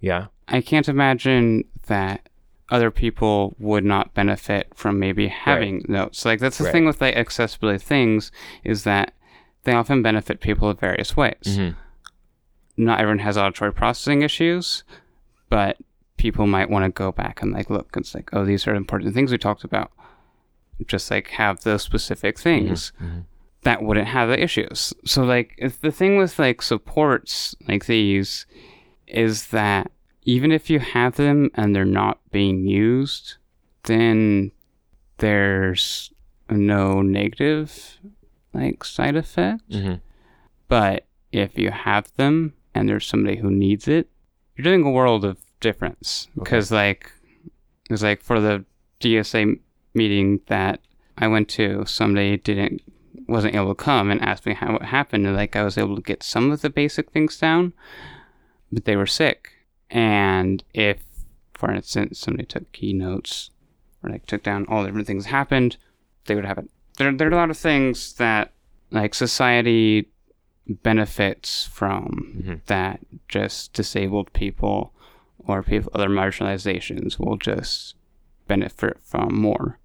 yeah I can't imagine that other people would not benefit from maybe having notes. Like that's the Right. thing with like accessibility things is that they often benefit people in various ways. Mhm. Not everyone has auditory processing issues, but people might want to go back and like look. It's like, oh, these are important things we talked about. Just like have those specific things Mhm. that wouldn't have the issues. So like if the thing with like supports like these is that even if you have them and they're not being used, then there's no negative like side effect. Mhm. But if you have them and there's somebody who needs it, you're doing a world of difference. Because like it's like for the DSA meeting that I went to, somebody didn't wasn't able to come and asked me how it happened and like I was able to get some of the basic things down, but they were sick. And if for instance somebody took keynotes or like took down all the different things that happened, they would have it. There there are a lot of things that like society benefits from Mhm. that just disabled people or people other marginalizations will just benefit from more.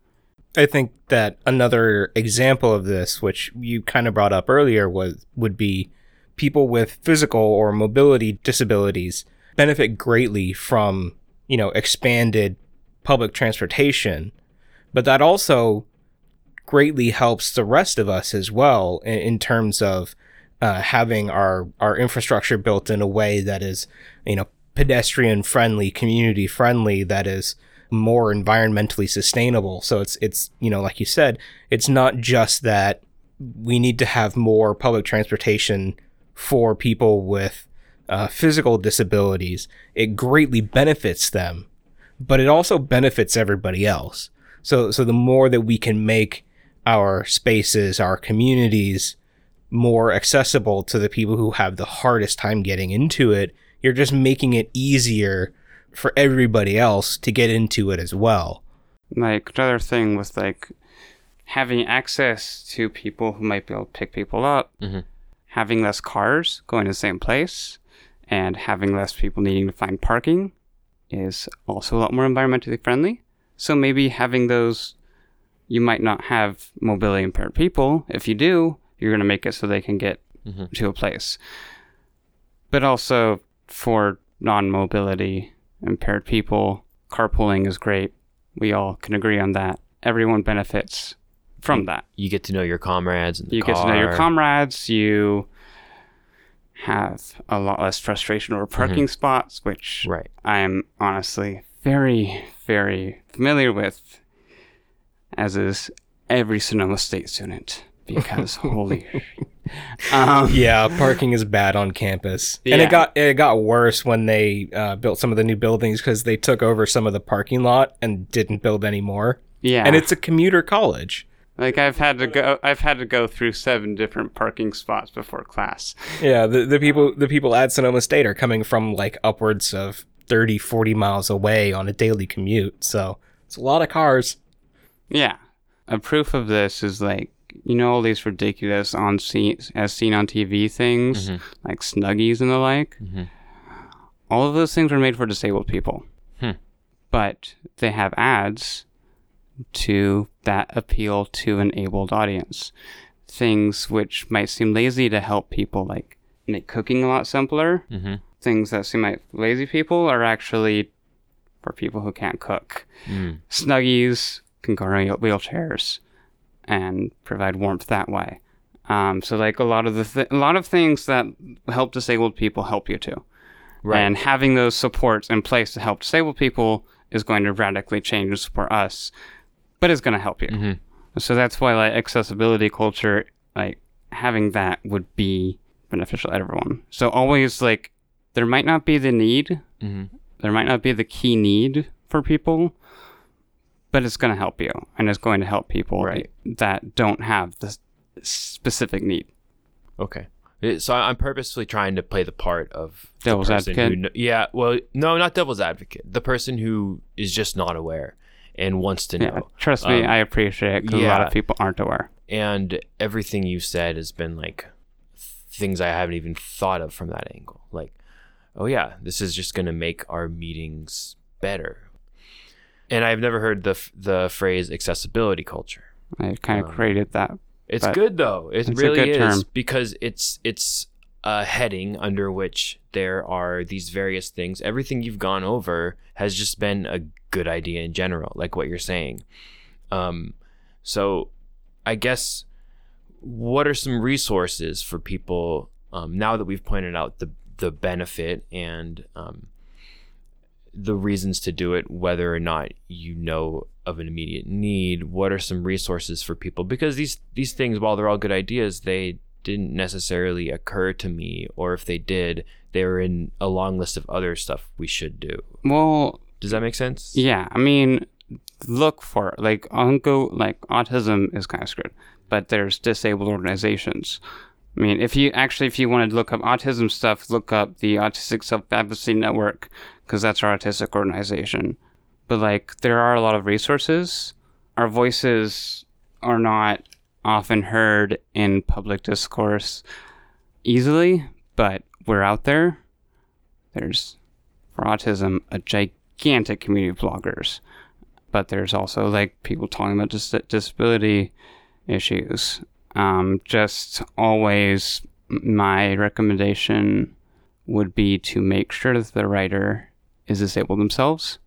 I think that another example of this, which you kind of brought up earlier, was would be people with physical or mobility disabilities benefit greatly from you know expanded public transportation, but that also greatly helps the rest of us as well in, in terms of uh, having our our infrastructure built in a way that is you know pedestrian friendly, community friendly, that is more environmentally sustainable. So it's it's you know like you said, it's not just that we need to have more public transportation for people with uh, physical disabilities. It greatly benefits them, but it also benefits everybody else. So so the more that we can make our spaces, our communities more accessible to the people who have the hardest time getting into it, you're just making it easier for everybody else to get into it as well. Like another thing with like having access to people who might be able to pick people up, Mhm. having less cars going to the same place, and having less people needing to find parking is also a lot more environmentally friendly. So maybe having those, you might not have mobility impaired people. If you do, you're going to make it so they can get Mhm. to a place. But also for non mobility impaired people, carpooling is great. We all can agree on that. Everyone benefits from that. you get to know your comrades You get to know your comrades. You have a lot less frustration over parking spots, which right I am honestly very, very familiar with, as is every Sonoma State student. Because holy, um, Yeah, parking is bad on campus, and it got it got worse when they uh, built some of the new buildings because they took over some of the parking lot and didn't build any more. yeah, And it's a commuter college. like I've had to go. I've had to go through seven different parking spots before class. Yeah, the, the people the people at Sonoma State are coming from like upwards of 30, 40 miles away on a daily commute. So It's a lot of cars. Yeah. A proof of this is like you know all these ridiculous on scene as seen on TV things Mhm. like Snuggies and the like. Mhm. All of those things were made for disabled people. Hmm. But they have ads to that appeal to an abled audience. Things which might seem lazy to help people like make cooking a lot simpler. Mm-hmm. Things that seem like lazy people are actually for people who can't cook. Mm. Snuggies can go around wheelchairs and provide warmth that way. Um, so like a lot of the th- a lot of things that help disabled people help you too. Right. And having those supports in place to help disabled people is going to radically change for us, but it's going to help you. Mhm. So that's why like accessibility culture, like having that would be beneficial to everyone. So always like there might not be the need, Mhm. there might not be the key need for people, but it's going to help you and it's going to help people Right. that don't have the s- specific need. Okay. So I'm purposely trying to play the part of the Devil's person advocate? Who, yeah. Well, no, not devil's advocate. The person who is just not aware and wants to know. Yeah, trust me, Um, I appreciate it because a lot of people aren't aware. and everything you said has been like things I haven't even thought of from that angle. Like, oh yeah, this is just going to make our meetings better. And I've never heard the the phrase accessibility culture. I kind of Um, created that. It's good though. It really good is term. because it's it's a heading under which there are these various things. Everything you've gone over has just been a good idea in general, like what you're saying. Um, so I guess what are some resources for people um, now that we've pointed out the the benefit and um, the reasons to do it, whether or not you know of an immediate need. What are some resources for people? Because these these things, while they're all good ideas, they didn't necessarily occur to me, or if they did, they were in a long list of other stuff we should do. Well, Does that make sense? yeah, I mean, look for like ongo like autism is kind of screwed, but there's disabled organizations. I mean, if you actually if you wanted to look up autism stuff, look up the Autistic Self Advocacy Network because that's our autistic organization. But like, there are a lot of resources. Our voices are not often heard in public discourse easily, but we're out there. There's for autism a gigantic community of bloggers, but there's also like people talking about dis- disability issues. Um, just always, my recommendation would be to make sure that the writer is disabled themselves,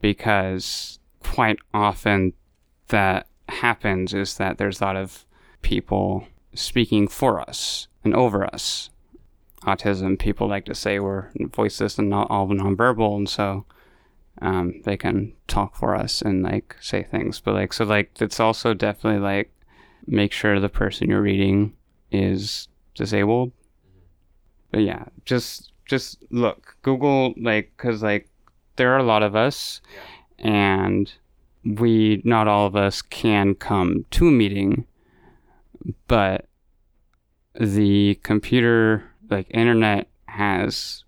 because quite often that happens is that there's a lot of people speaking for us and over us autism, people like to say we're voiceless and not all nonverbal, and so um, they can talk for us and like say things. But like, so like, it's also definitely like make sure the person you're reading is disabled. But yeah, just just look, Google like, cause like there are a lot of us, and we not all of us can come to a meeting, but the computer like internet has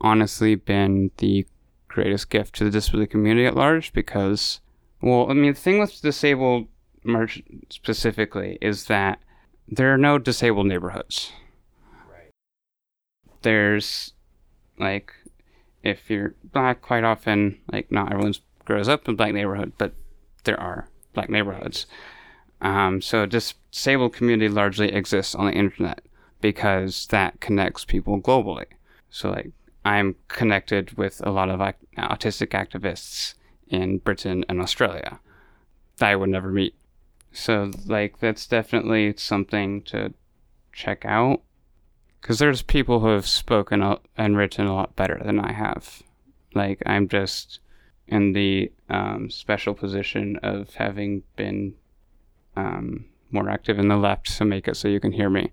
honestly been the greatest gift to the disability community at large because well i mean the thing with disabled merch specifically is that there are no disabled neighborhoods. There's like if you're black quite often like not everyone grows up in black neighborhood but there are black neighborhoods um, so dis- disabled community largely exists on the internet because that connects people globally. So like I'm connected with a lot of autistic activists in Britain and Australia that I would never meet. So like that's definitely something to check out because there's people who have spoken and written a lot better than I have. Like I'm just in the um, special position of having been um, more active in the left to make it so you can hear me.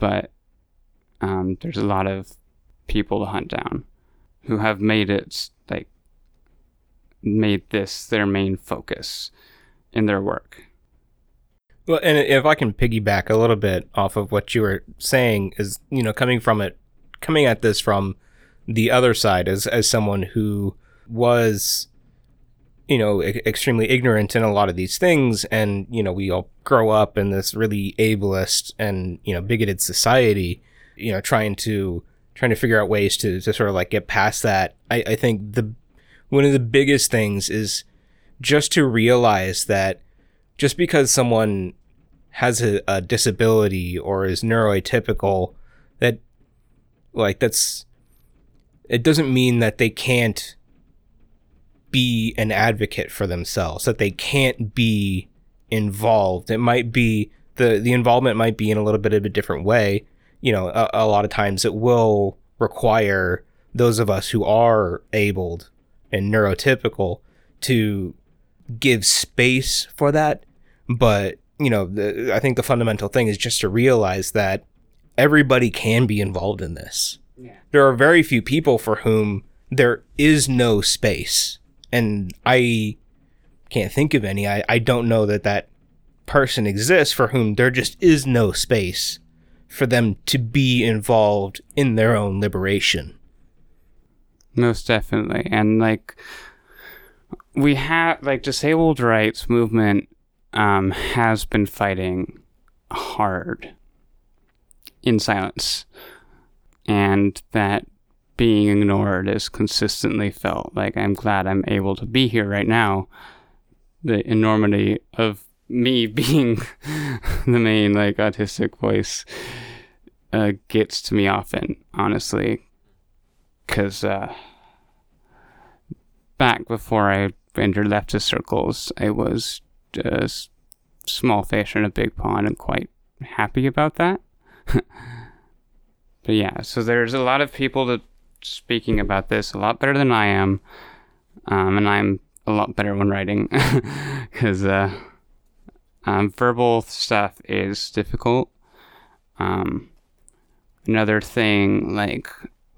But um, there's a lot of people to hunt down who have made it like made this their main focus in their work. Well, and if I can piggyback a little bit off of what you were saying, is you know coming from it, coming at this from the other side as as someone who was you know, extremely ignorant in a lot of these things. And, you know, we all grow up in this really ableist and, you know, bigoted society, you know, trying to, trying to figure out ways to, to sort of like get past that. I, I think the, one of the biggest things is just to realize that just because someone has a, a disability or is neuroatypical, that like that's it doesn't mean that they can't be an advocate for themselves, that they can't be involved. It might be the the involvement might be in a little bit of a different way. You know, a, a lot of times it will require those of us who are abled and neurotypical to give space for that. But, you know, the, I think the fundamental thing is just to realize that everybody can be involved in this. Yeah. There are very few people for whom there is no space. And I can't think of any. I, I don't know that that person exists for whom there just is no space for them to be involved in their own liberation. Most definitely. And like we have like disabled rights movement um, has been fighting hard in silence. And that being ignored is consistently felt. Like I'm glad I'm able to be here right now. The enormity of me being the main like autistic voice uh, gets to me often, honestly, because uh, back before I entered leftist circles, I was just small fish in a big pond and quite happy about that. but yeah, so there's a lot of people that speaking about this a lot better than I am, um, and I'm a lot better when writing because uh, um, verbal stuff is difficult. Um, another thing like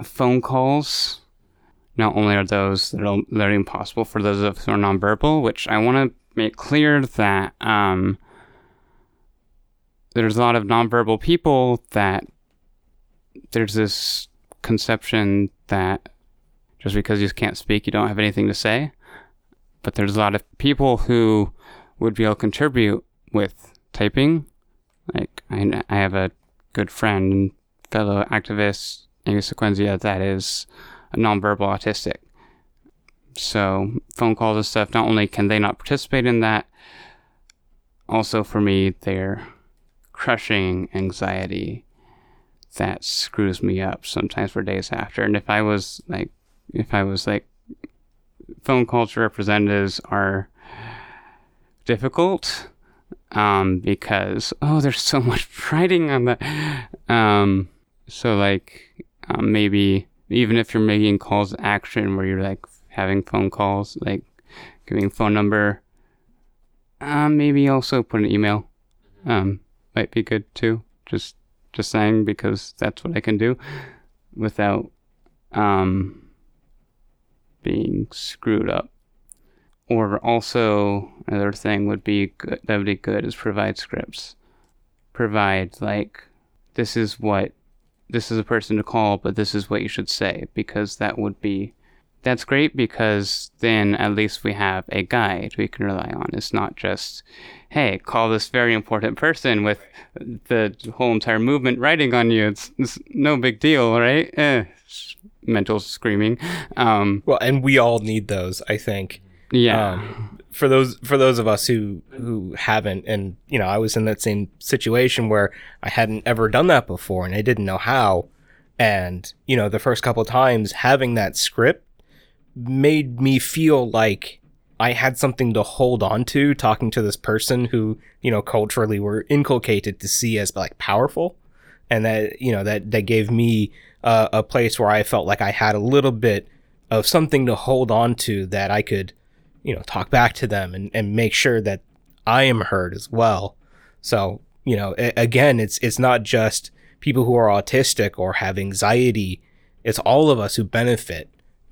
phone calls not only are those that are, impossible for those of us who are nonverbal, which I want to make clear that um, there's a lot of nonverbal people that there's this conception that just because you can't speak, you don't have anything to say. But there's a lot of people who would be able to contribute with typing. Like, I, I have a good friend and fellow activist, Angus Sequenzia, that is nonverbal autistic. So phone calls and stuff, not only can they not participate in that, also for me, they're crushing anxiety that screws me up sometimes for days after. And if I was like, if I was like, phone calls representatives are difficult um, because, oh, there's so much writing on that. Um, so, like, um, maybe even if you're making calls to action where you're like having phone calls, like giving phone number, um, maybe also put an email. Um, might be good too. Just just saying because that's what I can do without um being screwed up. Or also another thing would be good that would be good is provide scripts. Provide like this is what this is a person to call, but this is what you should say because that would be that's great because then at least we have a guide we can rely on. It's not just, hey, call this very important person with the whole entire movement writing on you. It's, it's no big deal, right? Eh, mental screaming. Um, Well, and we all need those, I think. yeah. Um, for those for those of us who who haven't, and you know, I was in that same situation where I hadn't ever done that before, and I didn't know how. And you know, the first couple times having that script made me feel like I had something to hold on to talking to this person who, you know, culturally were inculcated to see as like powerful. And that, you know, that, that gave me uh, a place where I felt like I had a little bit of something to hold on to that I could, you know, talk back to them and, and make sure that I am heard as well. So, you know, a- again, it's, it's not just people who are autistic or have anxiety. It's all of us who benefit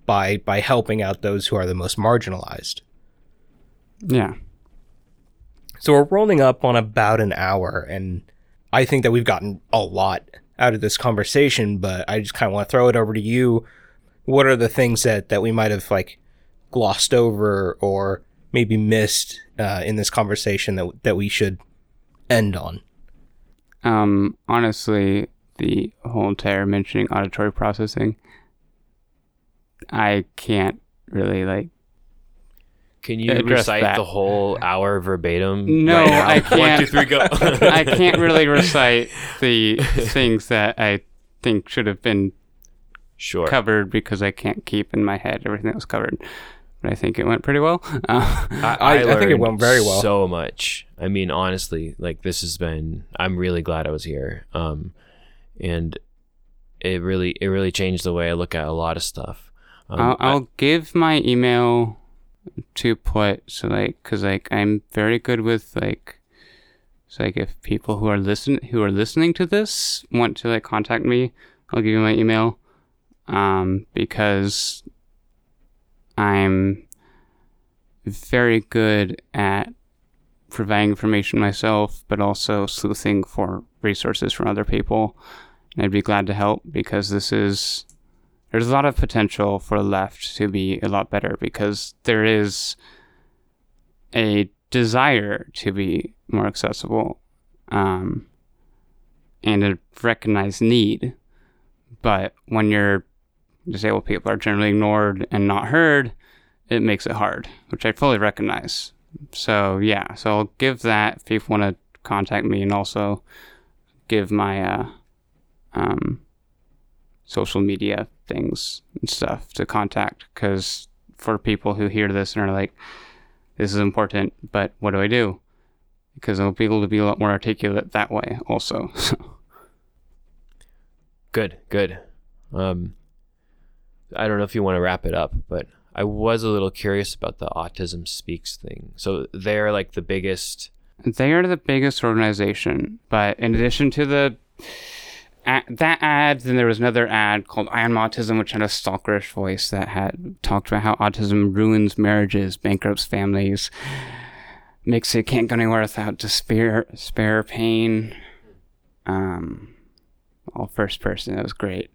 by by helping out those who are the most marginalized. yeah. So we're rolling up on about an hour, and I think that we've gotten a lot out of this conversation. But I just kind of want to throw it over to you. What are the things that that we might have like glossed over or maybe missed uh, in this conversation that that we should end on? Um, honestly, the whole entire mentioning auditory processing, I can't really like. Can you recite that. the whole hour verbatim? No, right now? I can't. One, two, three, go. I can't really recite the things that I think should have been Sure. covered because I can't keep in my head everything that was covered. But I think it went pretty well. Uh, I, I- I think it went very well. So much. I mean, honestly, like this has been. I'm really glad I was here. Um, and it really, it really changed the way I look at a lot of stuff. Um, I'll, I'll give my email to put so like because like I'm very good with like so like if people who are listen who are listening to this want to like contact me, I'll give you my email. Um, because I'm very good at providing information myself, but also sleuthing for resources from other people. And I'd be glad to help because this is there's a lot of potential for the left to be a lot better because there is a desire to be more accessible um, and a recognized need. But when your disabled people are generally ignored and not heard, it makes it hard, which I fully recognize. So, yeah, so I'll give that if people want to contact me and also give my uh, um, social media things and stuff to contact because for people who hear this and are like this is important but what do i do because i'll be able to be a lot more articulate that way also Good, good. Um, I don't know if you want to wrap it up, but I was a little curious about the Autism Speaks thing. So they're like the biggest. they are the biggest organization but in addition to the that ad then there was another ad called i am autism which had a stalkerish voice that had talked about how autism ruins marriages bankrupts families makes it can't go anywhere without despair despair pain um all first person that was great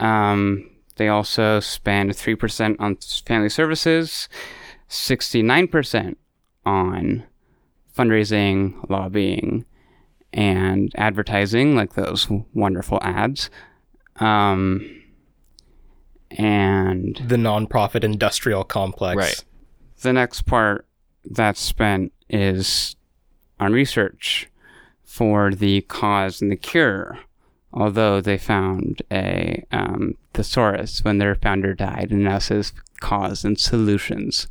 um they also spend 3% on family services 69% on fundraising, lobbying, and advertising, like those wonderful ads. Um, and The nonprofit industrial complex. Right. the next part that's spent is on research for the cause and the cure. Although they found a um, thesaurus when their founder died, and now says cause and solutions.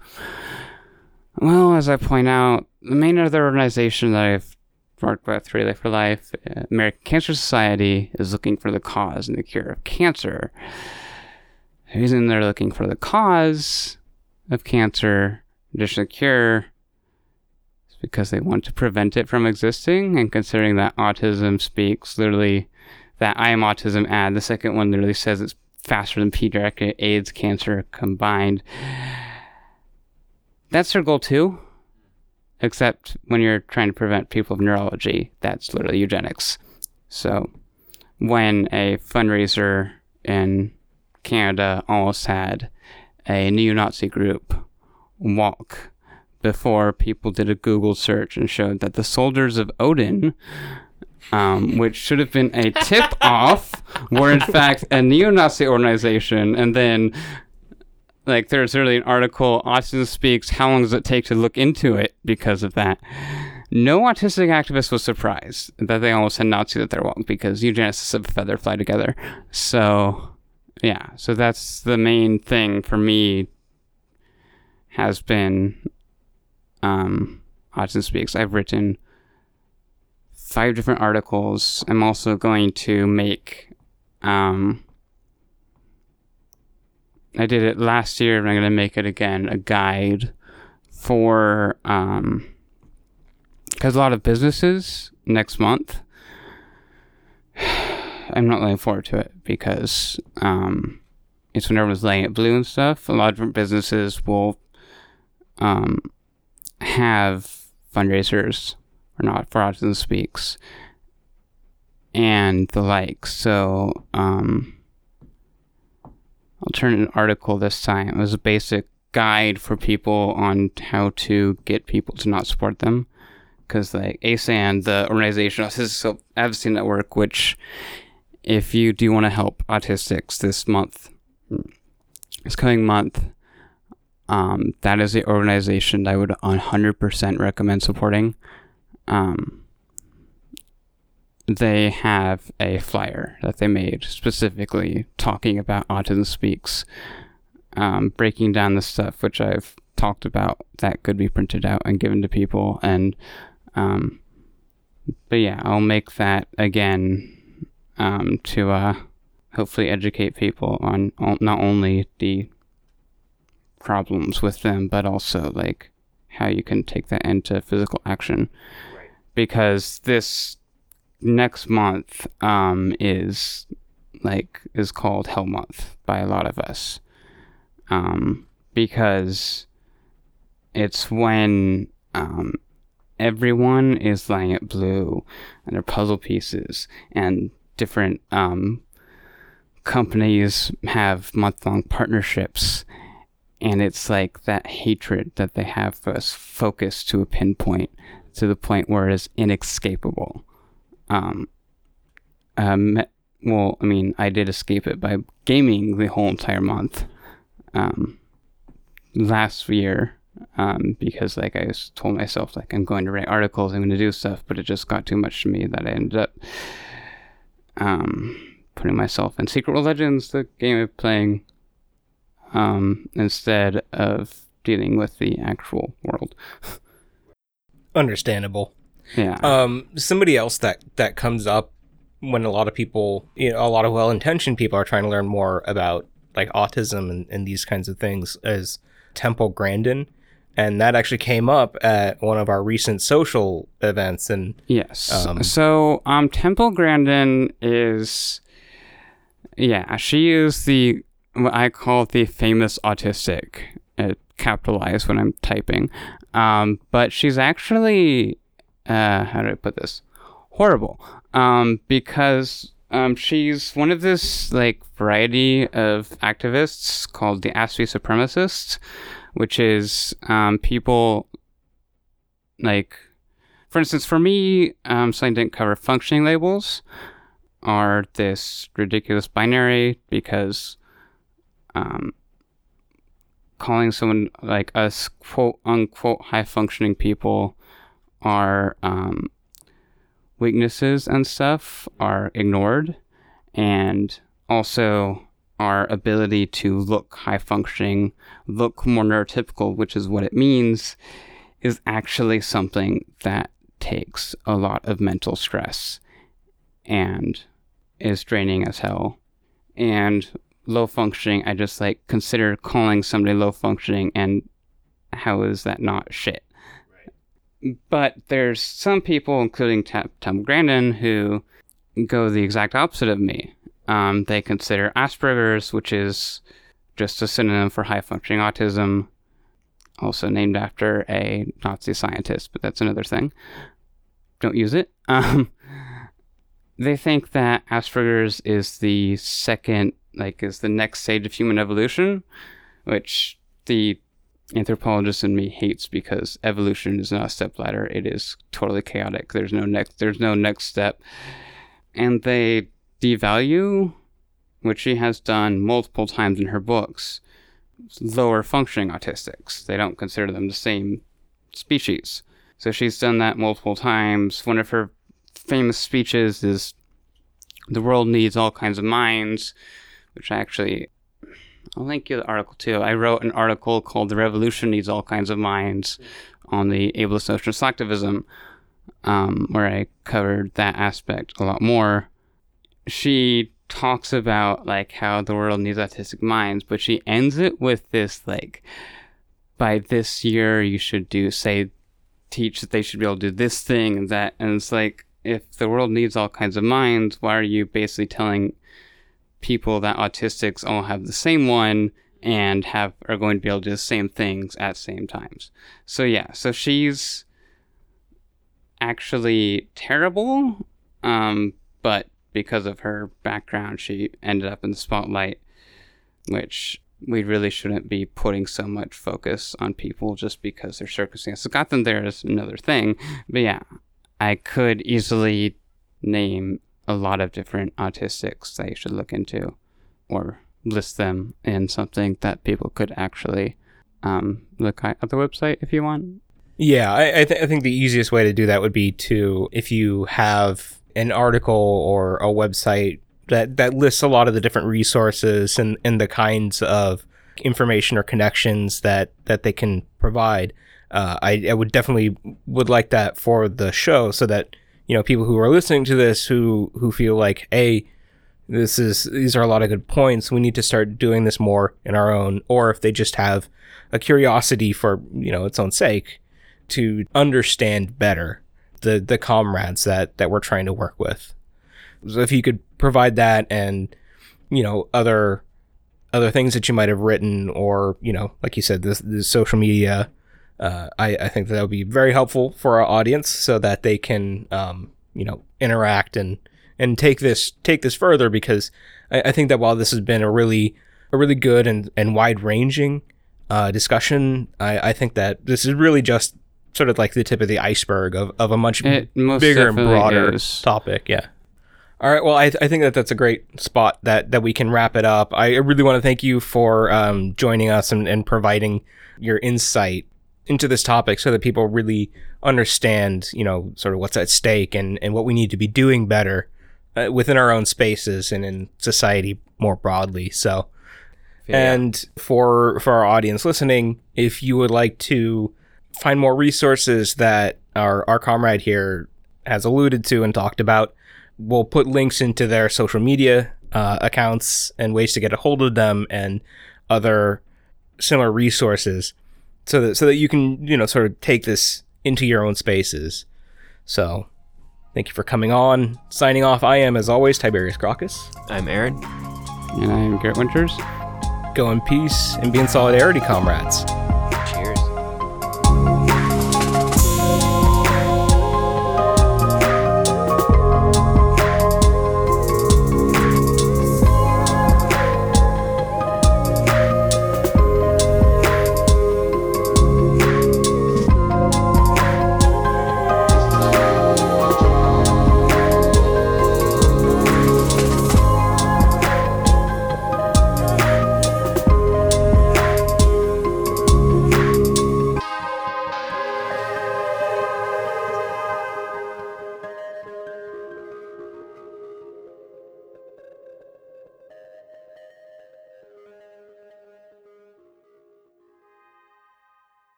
Well, as I point out, the main other organization that I've worked with, Relay for Life, uh, American Cancer Society, is looking for the cause and the cure of cancer. The reason they're looking for the cause of cancer, in addition cure, is because they want to prevent it from existing. And considering that autism speaks literally that I am autism ad, the second one literally says it's faster than pediatric AIDS cancer combined. That's their goal too. Except when you're trying to prevent people of neurology, that's literally eugenics. So when a fundraiser in Canada almost had a neo-Nazi group walk before people did a Google search and showed that the soldiers of Odin, um, which should have been a tip off, were in fact a neo Nazi organization. And then, like, there's literally an article Autism Speaks, how long does it take to look into it because of that? No autistic activist was surprised that they almost had Nazis at their walk because eugenicists of a feather fly together. So, yeah, so that's the main thing for me has been um, Autism Speaks. I've written five different articles. I'm also going to make. Um, I did it last year, and I'm going to make it again a guide for. Um, because a lot of businesses next month. I'm not looking forward to it because um, it's when everyone's laying it blue and stuff. A lot of different businesses will um, have fundraisers or not for Autism Speaks and the like. So um, I'll turn an article this time. It was a basic guide for people on how to get people to not support them. Because like ASAN, the organization of Autistic Advocacy Network, which if you do want to help autistics this month, this coming month, um, that is the organization that I would 100% recommend supporting. Um, they have a flyer that they made specifically talking about Autism Speaks, um, breaking down the stuff which I've talked about that could be printed out and given to people. And, um, but yeah, I'll make that again um, to uh, hopefully educate people on not only the problems with them, but also like how you can take that into physical action. Because this next month um, is like is called Hell Month by a lot of us, um, because it's when um, everyone is lying at blue and their puzzle pieces and different um, companies have month long partnerships. And it's like that hatred that they have for us focused to a pinpoint to the point where it is inescapable. Um, um, well, I mean, I did escape it by gaming the whole entire month um, last year um, because, like, I just told myself, like, I'm going to write articles, I'm going to do stuff, but it just got too much to me that I ended up um, putting myself in Secret World Legends, the game I'm playing um, instead of dealing with the actual world. Understandable. Yeah. Um, somebody else that that comes up when a lot of people, you know, a lot of well-intentioned people are trying to learn more about like autism and, and these kinds of things is Temple Grandin. And that actually came up at one of our recent social events. And yes, um, so um, Temple Grandin is, yeah, she is the what I call the famous autistic. It capitalized when I'm typing. Um, but she's actually, uh, how do I put this? Horrible. Um, because um, she's one of this like variety of activists called the Aspie supremacists, which is um, people like, for instance, for me, um, something didn't cover functioning labels are this ridiculous binary because um, calling someone like us quote unquote high functioning people our um, weaknesses and stuff are ignored and also our ability to look high functioning look more neurotypical which is what it means is actually something that takes a lot of mental stress and is draining as hell. And low functioning, I just like consider calling somebody low functioning and how is that not shit? Right. But there's some people, including Temple Grandin, who go the exact opposite of me. Um, they consider Asperger's, which is just a synonym for high functioning autism, also named after a Nazi scientist, but that's another thing. Don't use it. Um, they think that Asperger's is the second like is the next stage of human evolution, which the anthropologist in me hates because evolution is not a step ladder. It is totally chaotic. There's no next there's no next step. And they devalue, which she has done multiple times in her books, lower functioning autistics. They don't consider them the same species. So she's done that multiple times. One of her famous speeches is the world needs all kinds of minds which I actually I'll link you the article too. I wrote an article called "The Revolution Needs All Kinds of Minds" on the ableist of selectivism, um, where I covered that aspect a lot more. She talks about like how the world needs autistic minds, but she ends it with this like, by this year you should do say, teach that they should be able to do this thing and that, and it's like if the world needs all kinds of minds, why are you basically telling people that autistics all have the same one and have are going to be able to do the same things at same times. So yeah, so she's actually terrible, um, but because of her background, she ended up in the spotlight, which we really shouldn't be putting so much focus on people just because their circumstances got them there is another thing. But yeah, I could easily name a lot of different autistics that you should look into or list them in something that people could actually um, look at the website if you want. Yeah, I, I, th- I think the easiest way to do that would be to if you have an article or a website that, that lists a lot of the different resources and, and the kinds of information or connections that, that they can provide. Uh, I, I would definitely would like that for the show so that you know people who are listening to this who who feel like hey this is these are a lot of good points. We need to start doing this more in our own. Or if they just have a curiosity for you know its own sake to understand better the the comrades that that we're trying to work with. So if you could provide that and you know other other things that you might have written or you know like you said this, this social media uh, I, I think that, would be very helpful for our audience so that they can um, you know interact and and take this take this further because I, I, think that while this has been a really a really good and, and wide ranging uh, discussion, I, I think that this is really just sort of like the tip of the iceberg of, of a much bigger and broader is. topic. Yeah. All right. Well, I, I think that that's a great spot that, that we can wrap it up. I really want to thank you for um, joining us and, and providing your insight into this topic so that people really understand, you know, sort of what's at stake and, and what we need to be doing better uh, within our own spaces and in society more broadly. So, yeah. and for for our audience listening, if you would like to find more resources that our our comrade here has alluded to and talked about, we'll put links into their social media uh, accounts and ways to get a hold of them and other similar resources so that so that you can you know sort of take this into your own spaces. So, thank you for coming on. Signing off. I am as always Tiberius Gracchus. I'm Aaron, and I am Garrett Winters. Go in peace and be in solidarity, comrades.